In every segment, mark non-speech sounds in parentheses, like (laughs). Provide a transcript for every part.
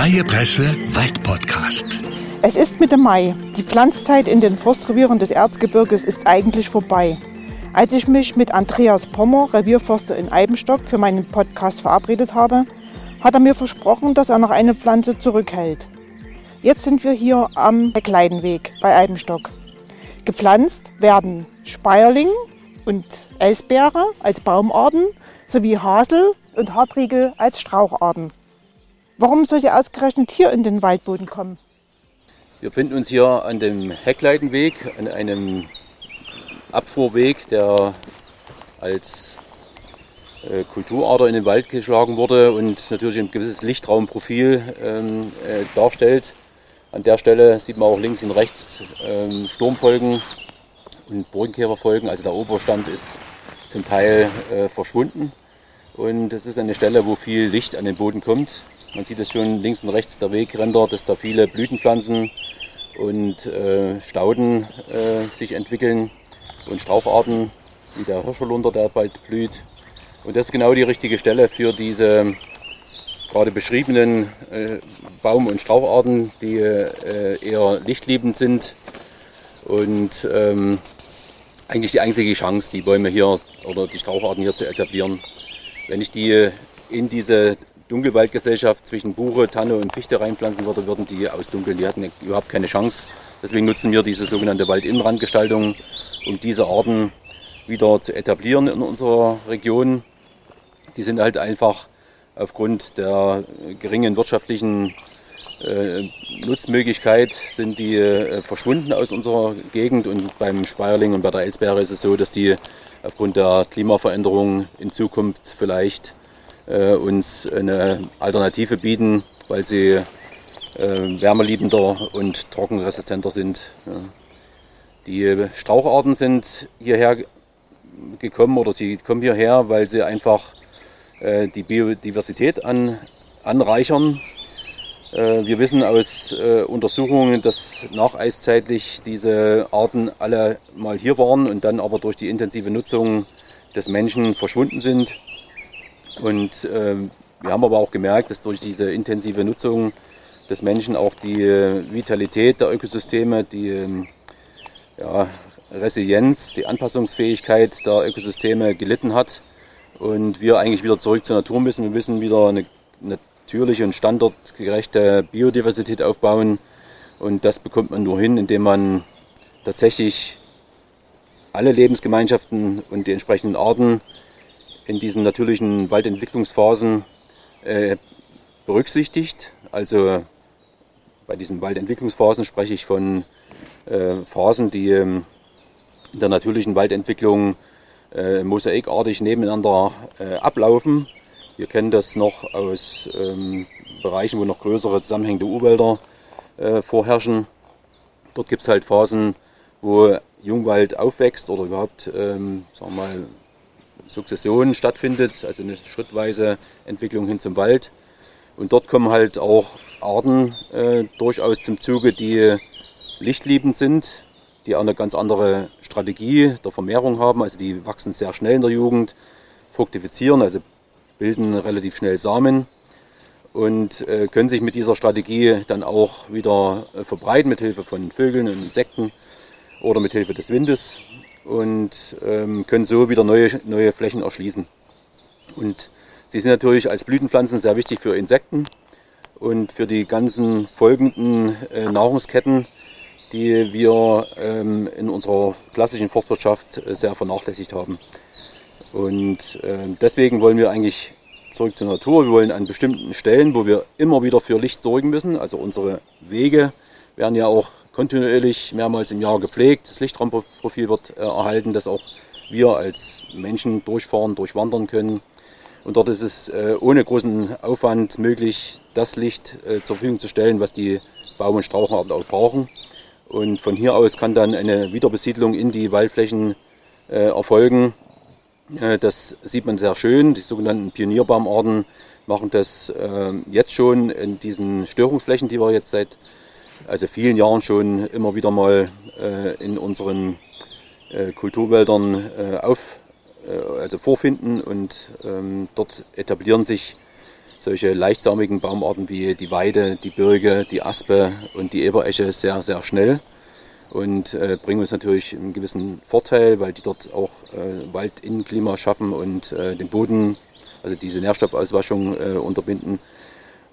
Freie Presse Waldpodcast. Es ist Mitte Mai. Die Pflanzzeit in den Forstrevieren des Erzgebirges ist eigentlich vorbei. Als ich mich mit Andreas Pommer, Revierforster in Eibenstock, für meinen Podcast verabredet habe, hat er mir versprochen, dass er noch eine Pflanze zurückhält. Jetzt sind wir hier am Heckleidenweg bei Eibenstock. Gepflanzt werden Speierling und Elsbeere als Baumarten sowie Hasel und Hartriegel als Straucharten. Warum soll sie ausgerechnet hier in den Waldboden kommen? Wir befinden uns hier an dem Heckleidenweg, an einem Abfuhrweg, der als äh, Kulturader in den Wald geschlagen wurde und natürlich ein gewisses Lichtraumprofil ähm, äh, darstellt. An der Stelle sieht man auch links und rechts ähm, Sturmfolgen und Bodenkäferfolgen. Also der Oberstand ist zum Teil äh, verschwunden. Und es ist eine Stelle, wo viel Licht an den Boden kommt. Man sieht es schon links und rechts der Wegränder, dass da viele Blütenpflanzen und äh, Stauden äh, sich entwickeln und Straucharten, wie der Hirscherlunder, der bald blüht. Und das ist genau die richtige Stelle für diese gerade beschriebenen äh, Baum- und Straucharten, die äh, eher lichtliebend sind und ähm, eigentlich die einzige Chance, die Bäume hier oder die Straucharten hier zu etablieren. Wenn ich die in diese Dunkelwaldgesellschaft zwischen Buche, Tanne und Fichte reinpflanzen würde, würden die ausdunkeln. Die hatten überhaupt keine Chance. Deswegen nutzen wir diese sogenannte Waldinnenrandgestaltung, um diese Arten wieder zu etablieren in unserer Region. Die sind halt einfach aufgrund der geringen wirtschaftlichen äh, Nutzmöglichkeit sind die äh, verschwunden aus unserer Gegend und beim Speierling und bei der Elsbeere ist es so, dass die aufgrund der Klimaveränderung in Zukunft vielleicht äh, uns eine Alternative bieten, weil sie äh, wärmeliebender und trockenresistenter sind. Ja. Die Straucharten sind hierher gekommen oder sie kommen hierher, weil sie einfach äh, die Biodiversität an, anreichern. Äh, wir wissen aus äh, Untersuchungen, dass nacheiszeitlich diese Arten alle mal hier waren und dann aber durch die intensive Nutzung des Menschen verschwunden sind. Und ähm, wir haben aber auch gemerkt, dass durch diese intensive Nutzung des Menschen auch die äh, Vitalität der Ökosysteme, die ähm, ja, Resilienz, die Anpassungsfähigkeit der Ökosysteme gelitten hat und wir eigentlich wieder zurück zur Natur müssen. Wir müssen wieder eine natürliche und standortgerechte Biodiversität aufbauen und das bekommt man nur hin, indem man tatsächlich alle Lebensgemeinschaften und die entsprechenden Arten in diesen natürlichen Waldentwicklungsphasen äh, berücksichtigt. Also bei diesen Waldentwicklungsphasen spreche ich von äh, Phasen, die ähm, in der natürlichen Waldentwicklung äh, mosaikartig nebeneinander äh, ablaufen. Wir kennen das noch aus ähm, Bereichen, wo noch größere zusammenhängende Urwälder äh, vorherrschen. Dort gibt es halt Phasen, wo Jungwald aufwächst oder überhaupt ähm, sagen wir mal, Sukzession stattfindet, also eine schrittweise Entwicklung hin zum Wald. Und dort kommen halt auch Arten äh, durchaus zum Zuge, die lichtliebend sind, die auch eine ganz andere Strategie der Vermehrung haben. Also die wachsen sehr schnell in der Jugend, fruktifizieren, also bilden relativ schnell Samen und äh, können sich mit dieser Strategie dann auch wieder äh, verbreiten mit Hilfe von Vögeln und Insekten oder mit Hilfe des Windes und ähm, können so wieder neue, neue Flächen erschließen. Und sie sind natürlich als Blütenpflanzen sehr wichtig für Insekten und für die ganzen folgenden äh, Nahrungsketten, die wir ähm, in unserer klassischen Forstwirtschaft äh, sehr vernachlässigt haben. Und äh, deswegen wollen wir eigentlich zurück zur Natur. Wir wollen an bestimmten Stellen, wo wir immer wieder für Licht sorgen müssen, also unsere Wege werden ja auch kontinuierlich mehrmals im Jahr gepflegt. Das Lichtraumprofil wird äh, erhalten, dass auch wir als Menschen durchfahren, durchwandern können. Und dort ist es äh, ohne großen Aufwand möglich, das Licht äh, zur Verfügung zu stellen, was die Baum- und Strauchenarten auch brauchen. Und von hier aus kann dann eine Wiederbesiedlung in die Waldflächen äh, erfolgen. Äh, das sieht man sehr schön. Die sogenannten Pionierbaumarten machen das äh, jetzt schon in diesen Störungsflächen, die wir jetzt seit also vielen Jahren schon immer wieder mal äh, in unseren äh, Kulturwäldern äh, auf, äh, also vorfinden und ähm, dort etablieren sich solche leichtsaumigen Baumarten wie die Weide, die Birke, die Aspe und die Eberesche sehr, sehr schnell und äh, bringen uns natürlich einen gewissen Vorteil, weil die dort auch äh, Waldinnenklima schaffen und den Boden, also diese Nährstoffauswaschung äh, unterbinden.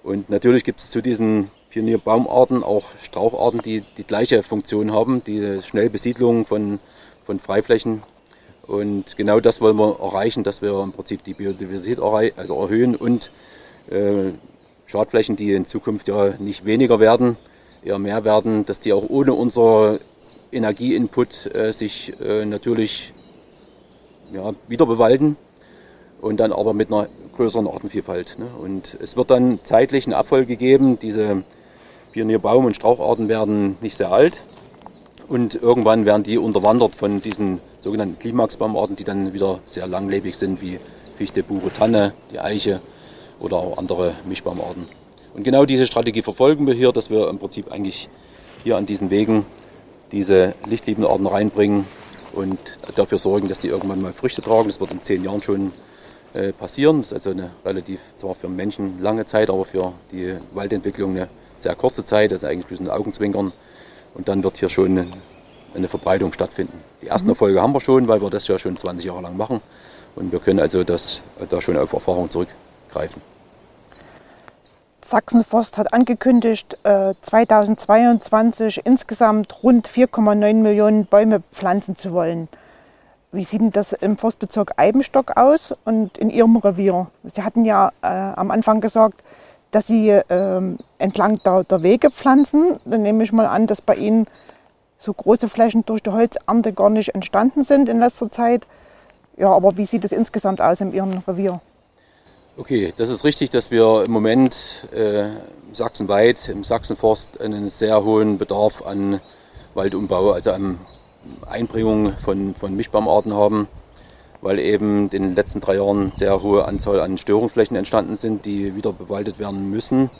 Und natürlich gibt es zu diesen Pionierbaumarten auch Straucharten, die die gleiche Funktion haben, die Schnellbesiedlung von, von Freiflächen. Und genau das wollen wir erreichen, dass wir im Prinzip die Biodiversität also erhöhen und äh, Schadflächen, die in Zukunft ja nicht weniger werden, eher mehr werden, dass die auch ohne unser Energieinput äh, sich äh, natürlich ja, wieder bewalden und dann aber mit einer größeren Artenvielfalt. Ne? Und es wird dann zeitlich eine Abfolge geben. Diese Pionierbaum- und Straucharten werden nicht sehr alt und irgendwann werden die unterwandert von diesen sogenannten Klimaxbaumarten, die dann wieder sehr langlebig sind, wie Fichte, Buche, Tanne, die Eiche oder auch andere Mischbaumarten. Und genau diese Strategie verfolgen wir hier, dass wir im Prinzip eigentlich hier an diesen Wegen diese lichtliebenden Arten reinbringen und dafür sorgen, dass die irgendwann mal Früchte tragen. Das wird in zehn Jahren schon äh, passieren. Das ist also eine relativ, zwar für Menschen lange Zeit, aber für die Waldentwicklung eine sehr kurze Zeit, also eigentlich bloß ein Augenzwinkern. Und dann wird hier schon eine, eine Verbreitung stattfinden. Die ersten mhm. Erfolge haben wir schon, weil wir das ja schon 20 Jahre lang machen. Und wir können also das, da schon auf Erfahrung zurückgreifen. Sachsenforst hat angekündigt, 2022 äh, insgesamt rund 4,9 Millionen Bäume pflanzen zu wollen. Wie sieht denn das im Forstbezirk Eibenstock aus und in Ihrem Revier? Sie hatten ja äh, am Anfang gesagt, dass Sie äh, entlang der, der, Wege pflanzen. Dann nehme ich mal an, dass bei Ihnen so große Flächen durch die Holzernte gar nicht entstanden sind in letzter Zeit. Ja, aber wie sieht es insgesamt aus in Ihrem Revier? Okay, das ist richtig, dass wir im Moment äh, sachsenweit im Sachsenforst einen sehr hohen Bedarf an Waldumbau, also an Einbringung von, von Mischbaumarten haben, weil eben in den letzten drei Jahren sehr hohe Anzahl an Störungsflächen entstanden sind, die wieder bewaldet werden müssen,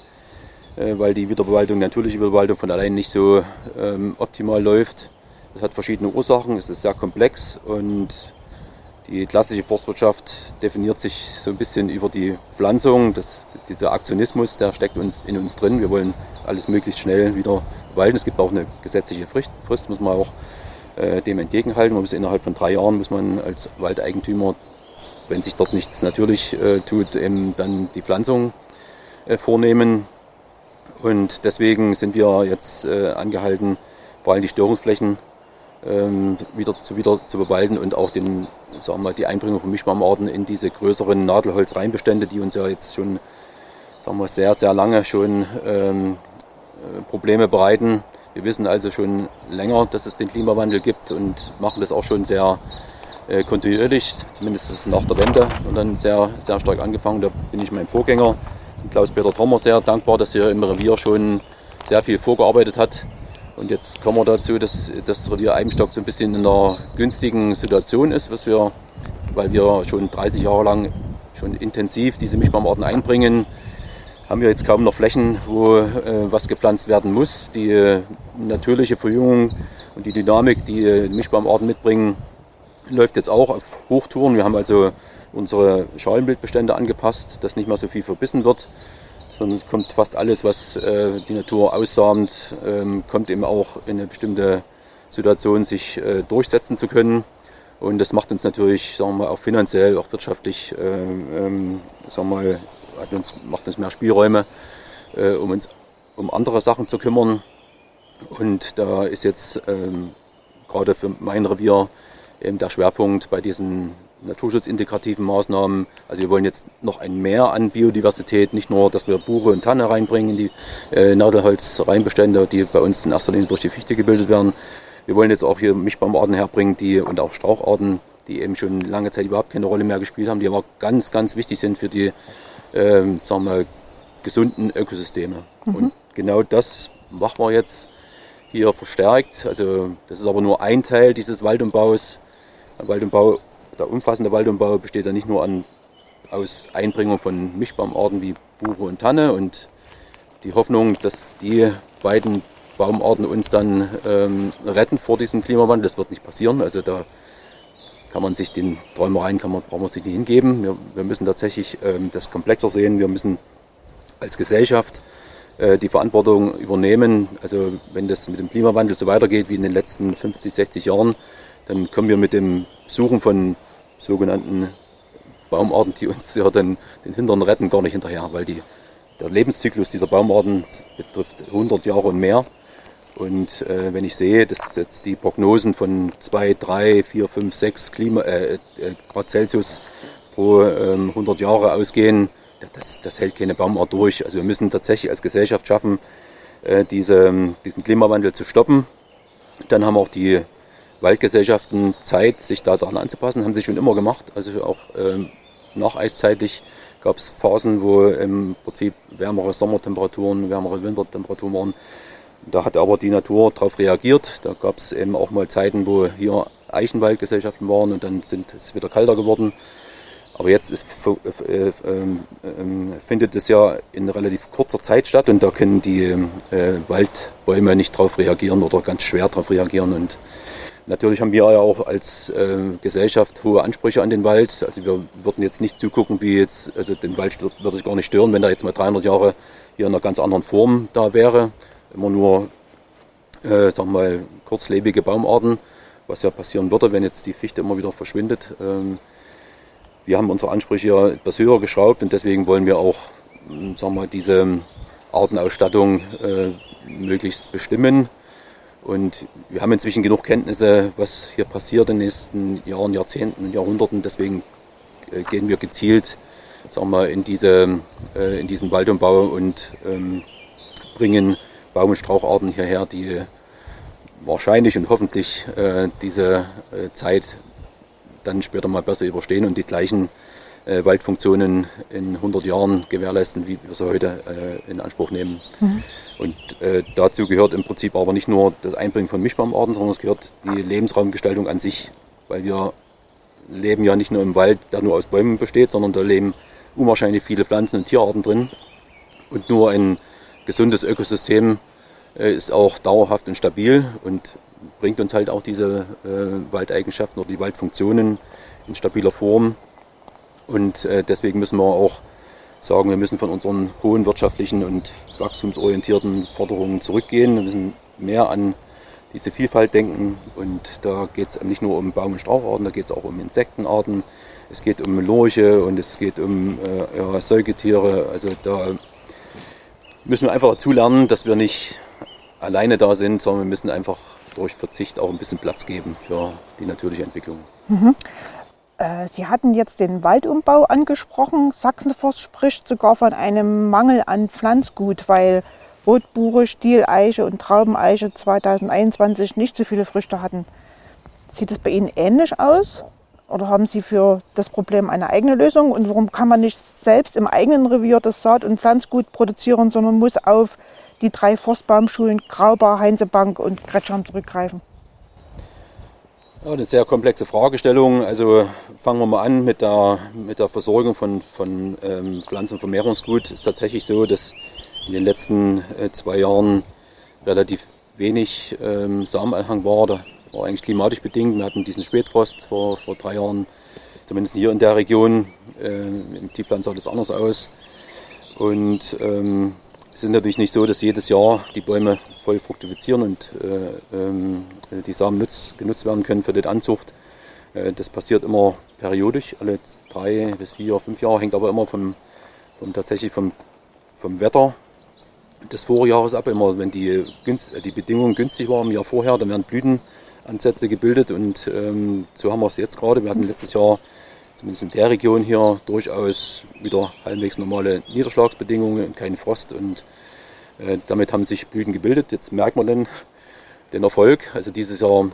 äh, weil die Wiederbewaldung, natürliche Bewaldung von allein nicht so ähm, optimal läuft. Das hat verschiedene Ursachen, es ist sehr komplex und die klassische Forstwirtschaft definiert sich so ein bisschen über die Pflanzung. Das, dieser Aktionismus, der steckt uns in uns drin. Wir wollen alles möglichst schnell wieder walden. Es gibt auch eine gesetzliche Frist muss man auch äh, dem entgegenhalten. Man muss innerhalb von drei Jahren muss man als Waldeigentümer, wenn sich dort nichts natürlich äh, tut, eben dann die Pflanzung äh, vornehmen. Und deswegen sind wir jetzt äh, angehalten, vor allem die Störungsflächen ähm, wieder, zu, wieder zu bewalden und auch den, sagen wir, die Einbringung von Mischbaumarten in diese größeren Nadelholzreinbestände, die uns ja jetzt schon sagen wir, sehr, sehr lange schon ähm, äh, Probleme bereiten. Wir wissen also schon länger, dass es den Klimawandel gibt und machen das auch schon sehr äh, kontinuierlich, zumindest nach der Wende und dann sehr, sehr stark angefangen. Da bin ich meinem Vorgänger, Klaus-Peter Trommer, sehr dankbar, dass er im Revier schon sehr viel vorgearbeitet hat und jetzt kommen wir dazu, dass das Revier Eibenstock so ein bisschen in einer günstigen Situation ist, was wir, weil wir schon 30 Jahre lang schon intensiv diese Mischbaumarten einbringen, haben wir jetzt kaum noch Flächen, wo äh, was gepflanzt werden muss. Die äh, natürliche Verjüngung und die Dynamik, die äh, Mischbaumarten mitbringen, läuft jetzt auch auf Hochtouren. Wir haben also unsere Schalenbildbestände angepasst, dass nicht mehr so viel verbissen wird sondern kommt fast alles, was äh, die Natur aussamt, ähm, kommt eben auch in eine bestimmte Situation, sich äh, durchsetzen zu können. Und das macht uns natürlich, sagen wir mal, auch finanziell, auch wirtschaftlich, äh, ähm, sagen wir mal, hat uns, macht uns mehr Spielräume, äh, um uns um andere Sachen zu kümmern. Und da ist jetzt ähm, gerade für mein Revier eben der Schwerpunkt bei diesen naturschutzintegrativen Maßnahmen. Also wir wollen jetzt noch ein Mehr an Biodiversität, nicht nur, dass wir Buche und Tanne reinbringen in die äh, Nadelholz-Reinbestände, die bei uns in erster Linie durch die Fichte gebildet werden. Wir wollen jetzt auch hier Mischbaumarten herbringen, die und auch Straucharten, die eben schon lange Zeit überhaupt keine Rolle mehr gespielt haben, die aber ganz, ganz wichtig sind für die, ähm, sagen wir, gesunden Ökosysteme. Mhm. Und genau das machen wir jetzt hier verstärkt. Also das ist aber nur ein Teil dieses Waldumbaus. Waldumbau der umfassende Waldumbau besteht ja nicht nur an, aus Einbringung von Mischbaumarten wie Buche und Tanne und die Hoffnung, dass die beiden Baumarten uns dann ähm, retten vor diesem Klimawandel. Das wird nicht passieren. Also da kann man sich den Träumereien kann man, braucht man sich nicht hingeben. Wir, wir müssen tatsächlich ähm, das komplexer sehen. Wir müssen als Gesellschaft äh, die Verantwortung übernehmen. Also wenn das mit dem Klimawandel so weitergeht wie in den letzten 50, 60 Jahren, dann kommen wir mit dem Suchen von sogenannten Baumarten, die uns ja dann den Hintern retten, gar nicht hinterher, weil die, der Lebenszyklus dieser Baumarten betrifft 100 Jahre und mehr. Und äh, wenn ich sehe, dass jetzt die Prognosen von 2, 3, 4, 5, 6 Klima, äh, äh, Grad Celsius pro ähm, 100 Jahre ausgehen, das, das, hält keine Baumart durch. Also wir müssen tatsächlich als Gesellschaft schaffen, äh, diese, diesen Klimawandel zu stoppen. Dann haben auch die Waldgesellschaften Zeit, sich da daran anzupassen, haben sie schon immer gemacht. Also auch ähm, nacheiszeitig gab es Phasen, wo im Prinzip wärmere Sommertemperaturen, wärmere Wintertemperaturen waren. Da hat aber die Natur darauf reagiert. Da gab es eben auch mal Zeiten, wo hier Eichenwaldgesellschaften waren und dann sind es wieder kalter geworden. Aber jetzt ist, äh, äh, äh, findet es ja in relativ kurzer Zeit statt und da können die äh, Waldbäume nicht darauf reagieren oder ganz schwer darauf reagieren. Und natürlich haben wir ja auch als äh, Gesellschaft hohe Ansprüche an den Wald. Also wir würden jetzt nicht zugucken, wie jetzt, also den Wald würde es gar nicht stören, wenn da jetzt mal 300 Jahre hier in einer ganz anderen Form da wäre immer nur, äh, sagen wir mal, kurzlebige Baumarten, was ja passieren würde, wenn jetzt die Fichte immer wieder verschwindet. Ähm, wir haben unsere Ansprüche ja etwas höher geschraubt und deswegen wollen wir auch, hm, sagen wir, diese Artenausstattung äh, möglichst bestimmen. Und wir haben inzwischen genug Kenntnisse, was hier passiert in den nächsten Jahren, Jahrzehnten und Jahrhunderten. Deswegen äh, gehen wir gezielt sagen wir, in, diese, äh, in diesen Waldumbau und ähm, bringen Baum- und Straucharten hierher, die wahrscheinlich und hoffentlich äh, diese äh, Zeit dann später mal besser überstehen und die gleichen äh, Waldfunktionen in 100 Jahren gewährleisten, wie wir sie heute äh, in Anspruch nehmen. Mhm. Und äh, dazu gehört im Prinzip aber nicht nur das Einbringen von Mischbaumarten, sondern es gehört die Lebensraumgestaltung an sich, weil wir leben ja nicht nur im Wald, der nur aus Bäumen besteht, sondern da leben unwahrscheinlich viele Pflanzen- und Tierarten drin. Und nur ein gesundes Ökosystem äh, ist auch dauerhaft und stabil und bringt uns halt auch diese äh, Waldeigenschaften oder die Waldfunktionen in stabiler Form. Und äh, deswegen müssen wir auch sagen, wir müssen von unseren hohen wirtschaftlichen und wachstumsorientierten Forderungen zurückgehen. Wir müssen mehr an diese Vielfalt denken. Und da geht es nicht nur um Baum- und Straucharten, da geht es auch um Insektenarten, es geht um Lurche und es geht um äh, ja, Säugetiere. Also da müssen wir einfach dazu lernen, dass wir nicht alleine da sind, sondern wir müssen einfach durch Verzicht auch ein bisschen Platz geben für die natürliche Entwicklung. Mhm. Äh, Sie hatten jetzt den Waldumbau angesprochen. Sachsenforst spricht sogar von einem Mangel an Pflanzgut, weil Rotbuche, Stieleiche und Traubeneiche 2021 nicht so viele Früchte hatten. Sieht es bei Ihnen ähnlich aus? Oder haben Sie für das Problem eine eigene Lösung? Und warum kann man nicht selbst im eigenen Revier das Saat- und Pflanzgut produzieren, sondern muss auf die drei Forstbaumschulen Graubar, Heinzebank und Kretscham zurückgreifen? Ja, eine sehr komplexe Fragestellung. Also fangen wir mal an mit der, mit der Versorgung von, von ähm, Vermehrungsgut. Es ist tatsächlich so, dass in den letzten äh, zwei Jahren relativ wenig ähm, Samenanhang war. Da war eigentlich klimatisch bedingt. Wir hatten diesen Spätfrost vor, vor drei Jahren, zumindest hier in der Region. Äh, Im Tiefland sah das anders aus. Und ähm, es ist natürlich nicht so, dass jedes Jahr die Bäume voll fruktifizieren und äh, ähm, die Samen nutz, genutzt werden können für die Anzucht. Äh, das passiert immer periodisch, alle drei bis vier, fünf Jahre, hängt aber immer vom, vom tatsächlich vom, vom Wetter des Vorjahres ab. Immer wenn die, die Bedingungen günstig waren im Jahr vorher, dann werden Blütenansätze gebildet und ähm, so haben wir es jetzt gerade. Wir hatten letztes Jahr zumindest in der Region hier durchaus wieder halbwegs normale Niederschlagsbedingungen und kein Frost und äh, damit haben sich Blüten gebildet. Jetzt merkt man dann den Erfolg. Also dieses Jahr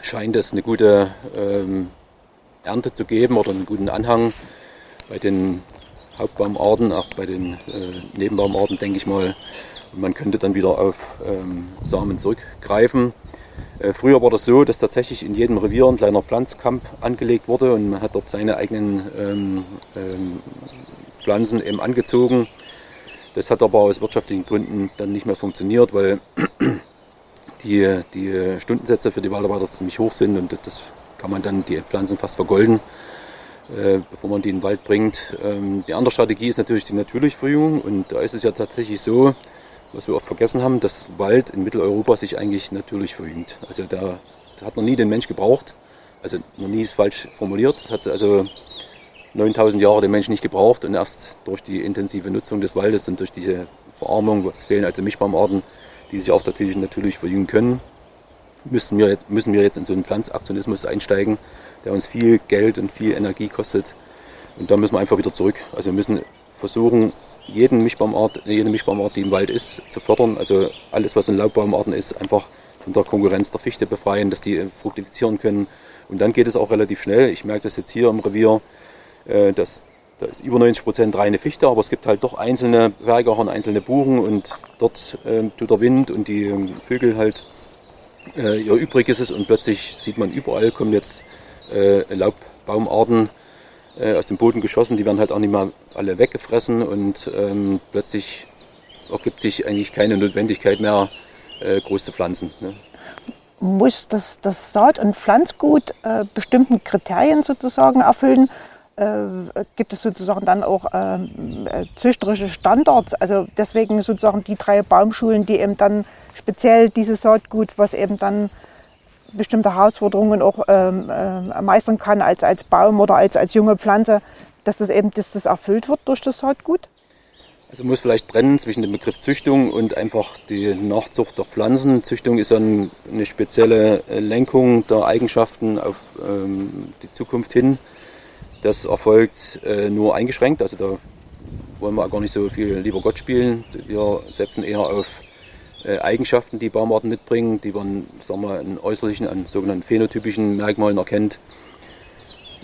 scheint es eine gute ähm, Ernte zu geben oder einen guten Anhang bei den Hauptbaumarten, auch bei den äh, Nebenbaumarten denke ich mal. Und man könnte dann wieder auf ähm, Samen zurückgreifen. Äh, früher war das so, dass tatsächlich in jedem Revier ein kleiner Pflanzkamp angelegt wurde und man hat dort seine eigenen ähm, ähm, Pflanzen eben angezogen. Das hat aber aus wirtschaftlichen Gründen dann nicht mehr funktioniert, weil (clears throat) die, die Stundensätze für die Waldarbeiter ziemlich hoch sind und das kann man dann die Pflanzen fast vergolden. äh, bevor man die in den Wald bringt. Ähm, die andere Strategie ist natürlich die natürliche und da ist es ja tatsächlich so, was wir oft vergessen haben, dass Wald in Mitteleuropa sich eigentlich natürlich verjüngt. Also da, da hat noch nie den Mensch gebraucht, also noch nie ist falsch formuliert, es hat also 9000 Jahre den Mensch nicht gebraucht und erst durch die intensive Nutzung des Waldes und durch diese Verarmung, es fehlen also Mischbaumarten, die sich auch natürlich natürlich verjüngen können, müssen wir jetzt, müssen wir jetzt in so einen Pflanzaktionismus einsteigen, der uns viel Geld und viel Energie kostet. Und da müssen wir einfach wieder zurück. Also wir müssen versuchen, jeden Mischbaumart, jede Mischbaumart, die im Wald ist, zu fördern. Also alles, was in Laubbaumarten ist, einfach von der Konkurrenz der Fichte befreien, dass die fructifizieren können. Und dann geht es auch relativ schnell. Ich merke das jetzt hier im Revier, äh, dass da ist über 90 Prozent reine Fichte, aber es gibt halt doch einzelne Werkahorn, einzelne Buchen und dort äh, tut der Wind und die ähm, Vögel halt äh, ihr Übriges und plötzlich sieht man überall kommen jetzt äh, Laubbaumarten äh, aus dem Boden geschossen, die werden halt auch nicht mal alle weggefressen und ähm, plötzlich ergibt sich eigentlich keine Notwendigkeit mehr, äh, groß zu pflanzen. Ne? Muss das, das Saat- und Pflanzgut äh, bestimmten Kriterien sozusagen erfüllen? Äh, gibt es sozusagen dann auch ähm, äh, züchterische Standards? Also deswegen sozusagen die drei Baumschulen, die eben dann speziell dieses Saatgut, was eben dann bestimmte Herausforderungen auch ähm, äh, meistern kann als, als Baum oder als, als junge Pflanze, dass das eben dass das erfüllt wird durch das Saatgut? Also man muss vielleicht trennen zwischen dem Begriff Züchtung und einfach die Nachzucht der Pflanzen. Züchtung ist eine spezielle äh, Lenkung der Eigenschaften auf ähm, die Zukunft hin. Das erfolgt äh, nur eingeschränkt, also da wollen wir gar nicht so viel lieber Gott spielen. Wir setzen eher auf Eigenschaften, die Baumarten mitbringen, die man sagen wir, in äußerlichen, an sogenannten phänotypischen Merkmalen erkennt.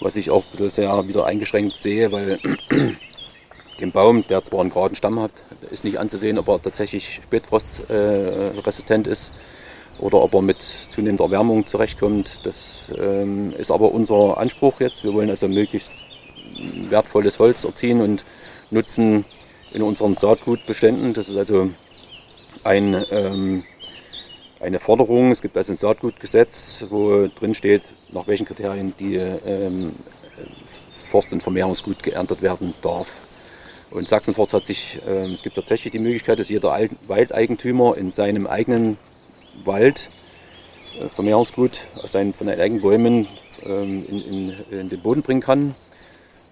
Was ich auch sehr wieder eingeschränkt sehe, weil (clears throat) den Baum, der zwar einen geraden Stamm hat, ist nicht anzusehen, ob er tatsächlich spätfrostresistent äh, ist oder ob er mit zunehmender Erwärmung zurechtkommt. Das ähm, ist aber unser Anspruch jetzt. Wir wollen also möglichst wertvolles Holz erziehen und nutzen in unseren Saatgutbeständen. Das ist also ein, ähm, eine Forderung. Es gibt also ein Saatgutgesetz, wo drin steht, nach welchen Kriterien die ähm, Forst- und Vermehrungsgut geerntet werden darf. Und Sachsenforst hat sich, äh, es gibt tatsächlich die Möglichkeit, dass jeder Waldeigentümer in seinem eigenen Wald äh, Vermehrungsgut aus seinen, von den eigenen Bäumen ähm, in, in, in, den Boden bringen kann.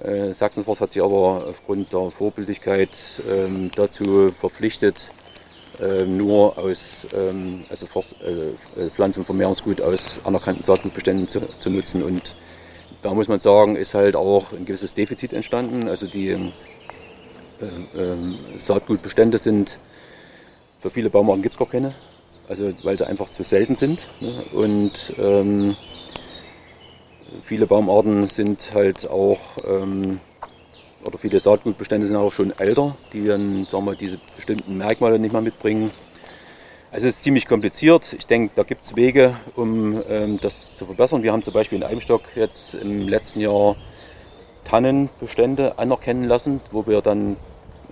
Äh, Sachsenforst hat sich aber aufgrund der Vorbildlichkeit ähm, dazu verpflichtet, nur aus ähm, also äh, äh, Pflanzen- und Vermehrungsgut aus anerkannten Saatgutbeständen zu, zu, nutzen. Und da muss man sagen, ist halt auch ein gewisses Defizit entstanden. Also die äh, ähm, Saatgutbestände sind für viele Baumarten gibt es gar keine, also weil sie einfach zu selten sind. Ne? Und ähm, viele Baumarten sind halt auch ähm, oder viele Saatgutbestände sind auch schon älter, die dann sagen wir, diese bestimmten Merkmale nicht mehr mitbringen. Also es ist ziemlich kompliziert. Ich denke, da gibt es Wege, um ähm, das zu verbessern. Wir haben zum Beispiel in Eibenstock jetzt im letzten Jahr Tannenbestände anerkennen lassen, wo wir dann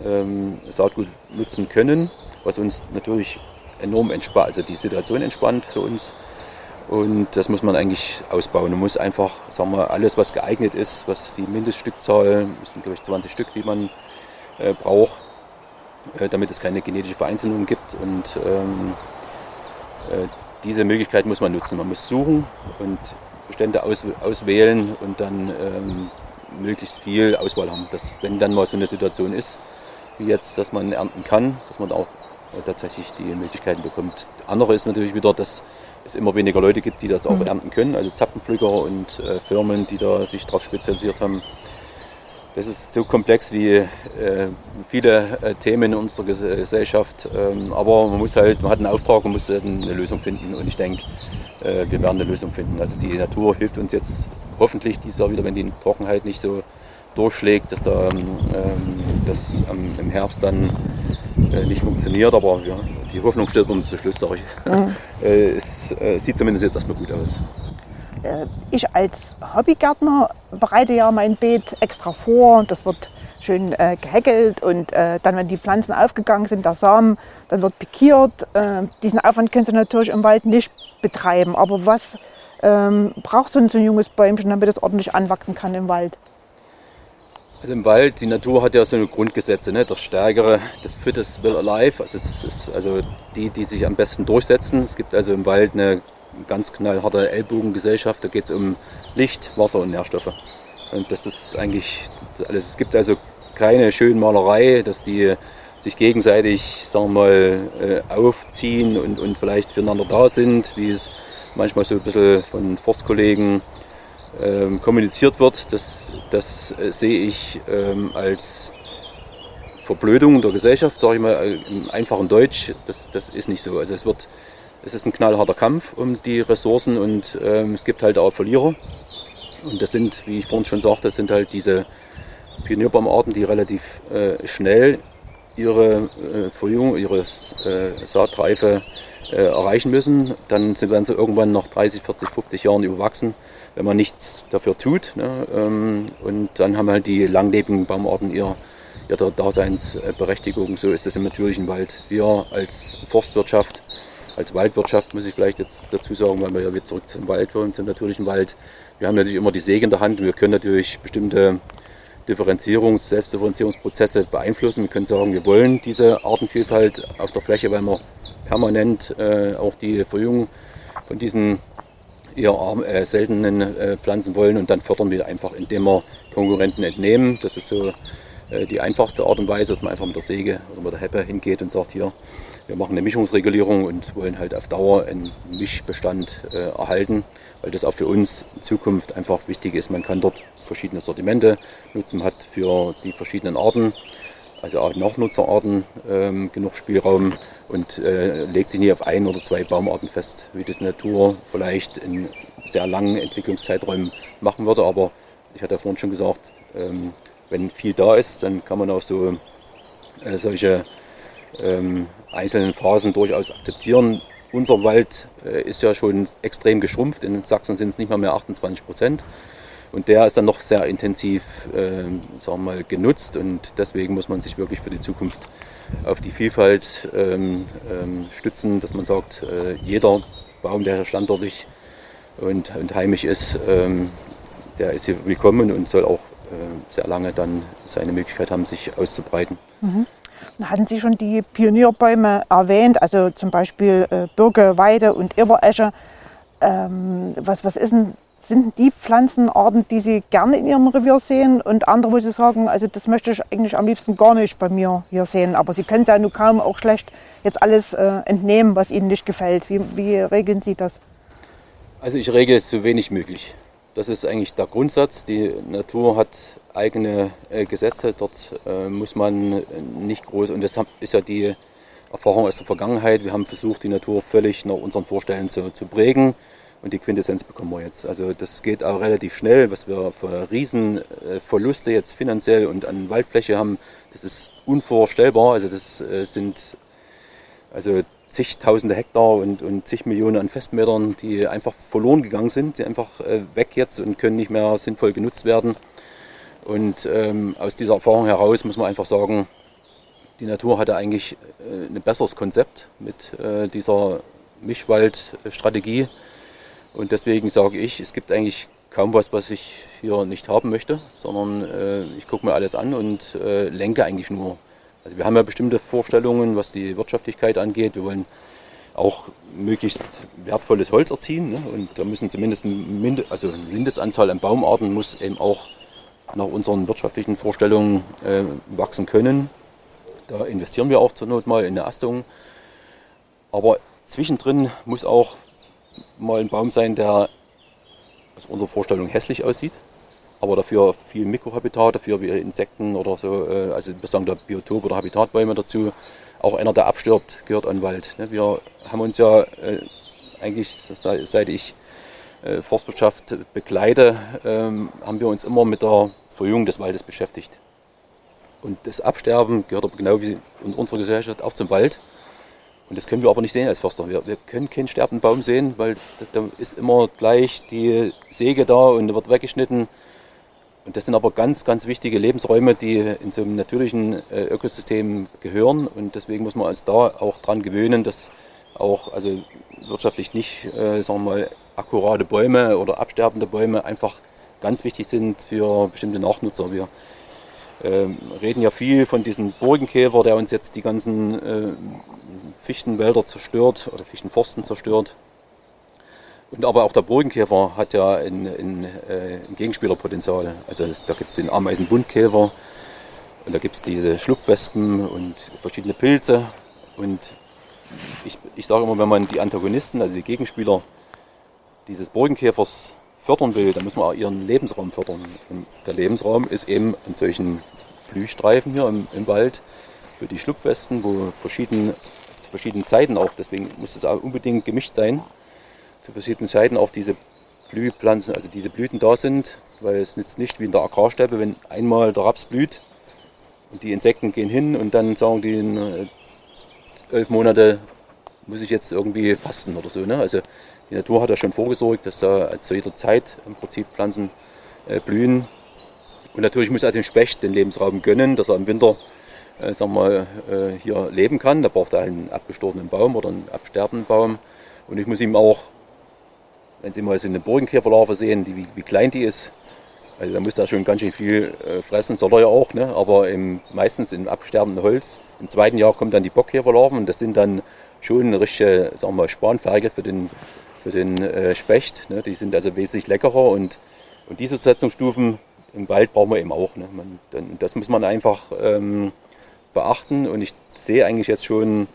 ähm, Saatgut nutzen können, was uns natürlich enorm entspannt, also die Situation entspannt für uns. Und das muss man eigentlich ausbauen. Man muss einfach, sagen wir, alles, was geeignet ist, was die Mindeststückzahl, das sind glaube ich 20 Stück, die man äh, braucht, äh, damit es keine genetische Vereinzelung gibt. Und ähm, äh, diese Möglichkeit muss man nutzen. Man muss suchen und Bestände aus, auswählen und dann ähm, möglichst viel Auswahl haben. Dass, wenn dann mal so eine Situation ist, wie jetzt, dass man ernten kann, dass man auch äh, tatsächlich die Möglichkeiten bekommt. Andere ist natürlich wieder, dass es immer weniger Leute gibt, die das auch mhm. ernten können, also Zapfenpflücker und äh, Firmen, die da sich darauf spezialisiert haben. Das ist so komplex wie äh, viele äh, Themen in unserer Gesellschaft. Ähm, aber man muss halt, man hat einen Auftrag und muss halt eine Lösung finden. Und ich denke, äh, wir werden eine Lösung finden. Also die Natur hilft uns jetzt hoffentlich dieses Jahr wieder, wenn die Trockenheit nicht so durchschlägt, dass da ähm, das ähm, im Herbst dann äh, nicht funktioniert. Aber ja, die Hoffnung stirbt uns zu Schluss, sage ich. Mhm. (laughs) Äh, es äh, sieht zumindest jetzt erstmal gut aus. Ich als Hobbygärtner bereite ja mein Beet extra vor. Das wird schön äh, gehäckelt und äh, dann, wenn die Pflanzen aufgegangen sind, der Samen, dann wird pikiert. Äh, diesen Aufwand können Sie natürlich im Wald nicht betreiben. Aber was ähm, braucht so ein, so ein junges Bäumchen, damit es ordentlich anwachsen kann im Wald? Also im Wald, die Natur hat ja so eine Grundgesetze, ne? der Stärkere, der Fittest will alive, also, es ist also die, die sich am besten durchsetzen. Es gibt also im Wald eine ganz knallharte Ellbogengesellschaft, da geht es um Licht, Wasser und Nährstoffe. Und das ist eigentlich alles. Es gibt also keine schöne Malerei, dass die sich gegenseitig sagen wir mal, äh, aufziehen und, und vielleicht füreinander da sind, wie es manchmal so ein bisschen von Forstkollegen ähm, kommuniziert wird, das, das äh, sehe ich ähm, als Verblödung der Gesellschaft, sage ich mal äh, im einfachen Deutsch. Das, das ist nicht so. Also es wird, es ist ein knallharter Kampf um die Ressourcen und ähm, es gibt halt auch Verlierer. Und das sind, wie ich vorhin schon sagte, das sind halt diese Pionierbaumarten, die relativ äh, schnell ihre äh, Verjüngung, ihre äh, Saatreife äh, erreichen müssen. Dann werden sie irgendwann nach 30, 40, 50 Jahren überwachsen wenn man nichts dafür tut. Ne? Ähm, und dann haben halt die langlebigen Baumarten ihr, ihre Daseinsberechtigung. So ist es im natürlichen Wald. Wir als Forstwirtschaft, als Waldwirtschaft muss ich vielleicht jetzt dazu sagen, weil wir ja wieder zurück zum Wald wollen, zum natürlichen Wald. Wir haben natürlich immer die Säge in der Hand und wir können natürlich bestimmte Differenzierungs-, Selbstdifferenzierungsprozesse beeinflussen. Wir können sagen, wir wollen diese Artenvielfalt auf der Fläche, weil wir permanent äh, auch die Verjüngung von diesen eher äh, seltenen äh, Pflanzen wollen und dann fördern wir einfach, indem wir Konkurrenten entnehmen. Das ist so äh, die einfachste Art und Weise, dass man einfach mit der Säge oder mit der Heppe hingeht und sagt, hier, wir machen eine Mischungsregulierung und wollen halt auf Dauer einen Mischbestand äh, erhalten, weil das auch für uns in Zukunft einfach wichtig ist. Man kann dort verschiedene Sortimente nutzen, hat für die verschiedenen Arten also auch Nachnutzerarten ähm, genug Spielraum und äh, legt sich nie auf ein oder zwei Baumarten fest, wie das Natur vielleicht in sehr langen Entwicklungszeiträumen machen würde. Aber ich hatte ja vorhin schon gesagt, ähm, wenn viel da ist, dann kann man auch so äh, solche ähm, einzelnen Phasen durchaus akzeptieren. Unser Wald äh, ist ja schon extrem geschrumpft. In Sachsen sind es nicht mal mehr 28 Prozent. Und der ist dann noch sehr intensiv äh, sagen mal, genutzt und deswegen muss man sich wirklich für die Zukunft auf die Vielfalt ähm, ähm, stützen, dass man sagt, äh, jeder Baum, der hier standortig und, und heimisch ist, ähm, der ist hier willkommen und soll auch äh, sehr lange dann seine Möglichkeit haben, sich auszubreiten. Mhm. Hatten Sie schon die Pionierbäume erwähnt, also zum Beispiel äh, Birke, Weide und Eberesche. Ähm, was, was ist denn sind die Pflanzenarten, die Sie gerne in Ihrem Revier sehen und andere, wo Sie sagen, also das möchte ich eigentlich am liebsten gar nicht bei mir hier sehen. Aber Sie können es ja nur kaum auch schlecht jetzt alles äh, entnehmen, was Ihnen nicht gefällt. Wie, wie regeln Sie das? Also ich regle es so wenig möglich. Das ist eigentlich der Grundsatz. Die Natur hat eigene äh, Gesetze. Dort äh, muss man nicht groß, und das ist ja die Erfahrung aus der Vergangenheit. Wir haben versucht, die Natur völlig nach unseren Vorstellungen zu, zu prägen. Und die Quintessenz bekommen wir jetzt. Also das geht auch relativ schnell, was wir für Riesenverluste jetzt finanziell und an Waldfläche haben, das ist unvorstellbar. Also das äh, sind also zigtausende Hektar und, und zig Millionen an Festmetern, die einfach verloren gegangen sind, die einfach äh, weg jetzt und können nicht mehr sinnvoll genutzt werden. Und ähm, aus dieser Erfahrung heraus muss man einfach sagen, die Natur hatte eigentlich äh, ein besseres Konzept mit äh, dieser Mischwaldstrategie. Und deswegen sage ich, es gibt eigentlich kaum was, was ich hier nicht haben möchte, sondern äh, ich gucke mir alles an und äh, lenke eigentlich nur. Also wir haben ja bestimmte Vorstellungen, was die Wirtschaftlichkeit angeht. Wir wollen auch möglichst wertvolles Holz erziehen. Ne? Und da müssen zumindest ein Mind also eine Mindestanzahl an Baumarten muss eben auch nach unseren wirtschaftlichen Vorstellungen äh, wachsen können. Da investieren wir auch zur Not mal in eine Astung. Aber zwischendrin muss auch mal ein Baum sein, der aus unserer Vorstellung hässlich aussieht, aber dafür viel Mikrohabitat, dafür wie Insekten oder so, äh, also wir sagen da Biotop oder Habitatbäume dazu. Auch einer, der abstirbt, gehört an Wald. Ne? Wir haben uns ja äh, eigentlich, seit ich äh, Forstwirtschaft begleite, ähm, haben wir uns immer mit der Verjüngung des Waldes beschäftigt. Und das Absterben gehört aber genau wie in unserer Gesellschaft auch zum Wald. Und das können wir aber nicht sehen als Förster. Wir, wir können keinen sterbenden Baum sehen, weil da ist immer gleich die Säge da und wird weggeschnitten. Und das sind aber ganz, ganz wichtige Lebensräume, die in so einem natürlichen äh, Ökosystem gehören. Und deswegen muss man uns da auch dran gewöhnen, dass auch also wirtschaftlich nicht, äh, sagen wir mal, akkurate Bäume oder absterbende Bäume einfach ganz wichtig sind für bestimmte Nachnutzer. Wir ähm, reden ja viel von diesem Burgenkäfer, der uns jetzt die ganzen äh, Fichtenwälder zerstört oder Fichtenforsten zerstört. Und aber auch der Burgenkäfer hat ja ein, ein, äh, ein Gegenspielerpotenzial. Also da gibt es den Ameisenbuntkäfer und da gibt es diese Schlupfwespen und verschiedene Pilze. Und ich, ich sage immer, wenn man die Antagonisten, also die Gegenspieler dieses Burgenkäfers fördern will, dann muss man auch ihren Lebensraum fördern. Und der Lebensraum ist eben an solchen Blühstreifen hier im, im Wald für die Schlupfwesten, wo verschieden, zu verschiedenen Zeiten auch, deswegen muss auch unbedingt gemischt sein, zu verschiedenen Zeiten auch diese Blühpflanzen, also diese Blüten da sind, weil es nützt nicht wie in der Agrarsteppe, wenn einmal der Raps blüht und die Insekten gehen hin und dann sagen die in elf Monate muss ich jetzt irgendwie fasten oder so. Ne? Also die Natur hat ja schon vorgesorgt, dass da zu jeder Zeit im Prinzip Pflanzen äh, blühen. Und natürlich muss er dem Specht den Lebensraum gönnen, dass er im Winter äh, sagen wir, äh, hier leben kann. Da braucht er einen abgestorbenen Baum oder einen absterbenden Baum. Und ich muss ihm auch, wenn Sie mal so eine Burgenkäferlarve sehen, die, wie, wie klein die ist, also da muss er schon ganz schön viel äh, fressen, soll er ja auch, ne? aber im, meistens im absterbenden Holz. Im zweiten Jahr kommen dann die Bockkäferlarven und das sind dann schon richtige sagen wir, Spanferkel für den für den äh, Specht. Ne? Die sind also wesentlich leckerer und, und diese Setzungsstufen im Wald brauchen wir eben auch. Ne? Man, dann, das muss man einfach ähm, beachten und ich sehe eigentlich jetzt schon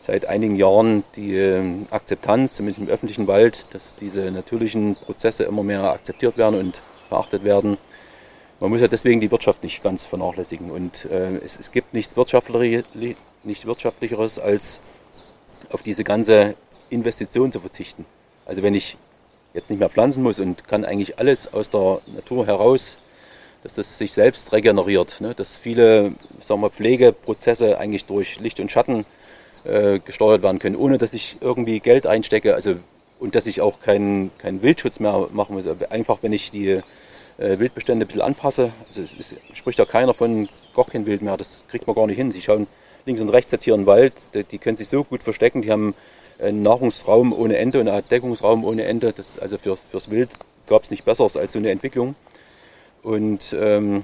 seit einigen Jahren die äh, Akzeptanz, zumindest im öffentlichen Wald, dass diese natürlichen Prozesse immer mehr akzeptiert werden und beachtet werden. Man muss ja deswegen die Wirtschaft nicht ganz vernachlässigen. Und äh, es, es, gibt nichts, Wirtschaftlicheres, nichts Wirtschaftlicheres, als auf diese ganze Investition zu verzichten. Also wenn ich jetzt nicht mehr pflanzen muss und kann eigentlich alles aus der Natur heraus, dass das sich selbst regeneriert, ne? dass viele sagen wir, Pflegeprozesse eigentlich durch Licht und Schatten äh, gesteuert werden können, ohne dass ich irgendwie Geld einstecke also, und dass ich auch keinen kein Wildschutz mehr machen muss. Einfach wenn ich die äh, Wildbestände ein bisschen anpasse, also es, es spricht ja keiner von gar kein Wild mehr, das kriegt man gar nicht hin. Sie schauen links und rechts jetzt hier im Wald, die, die können sich so gut verstecken, die haben ein Nahrungsraum ohne Ende und ein Deckungsraum ohne Ende. Das, also für, fürs Wild gab es nicht Besseres als so eine Entwicklung. Und ähm,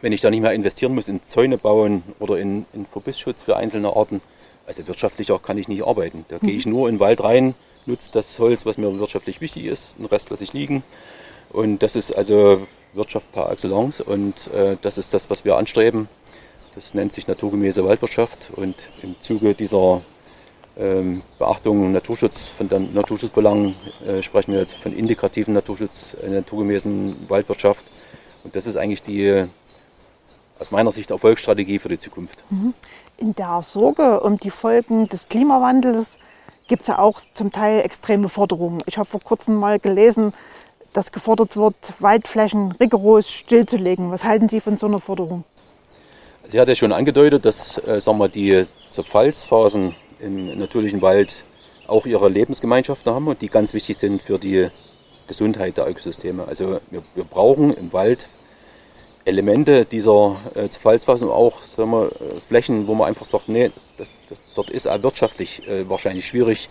wenn ich da nicht mehr investieren muss in Zäune bauen oder in, in Verbissschutz für einzelne Arten, also wirtschaftlicher kann ich nicht arbeiten. Da mhm. gehe ich nur in den Wald rein, nutze das Holz, was mir wirtschaftlich wichtig ist, den Rest lasse ich liegen. Und das ist also Wirtschaft par excellence und äh, das ist das, was wir anstreben. Das nennt sich naturgemäße Waldwirtschaft und im Zuge dieser ähm, Beachtung Naturschutz, von der Naturschutzbelangen äh, sprechen wir jetzt von integrativen Naturschutz, äh, naturgemäßen Waldwirtschaft. Und das ist eigentlich die aus meiner Sicht Erfolgsstrategie für die Zukunft. Mhm. In der Sorge um die Folgen des Klimawandels gibt es ja auch zum Teil extreme Forderungen. Ich habe vor kurzem mal gelesen, dass gefordert wird, Waldflächen rigoros stillzulegen. Was halten Sie von so einer Forderung? Sie hat ja schon angedeutet, dass äh, sagen wir, die Zerfallsphasen im natürlichen Wald auch ihre Lebensgemeinschaften haben und die ganz wichtig sind für die Gesundheit der Ökosysteme. Also wir, wir brauchen im Wald Elemente dieser äh, Zerfallsphase und auch sagen wir, äh, Flächen, wo man einfach sagt, nee, das, das, dort ist auch wirtschaftlich äh, wahrscheinlich schwierig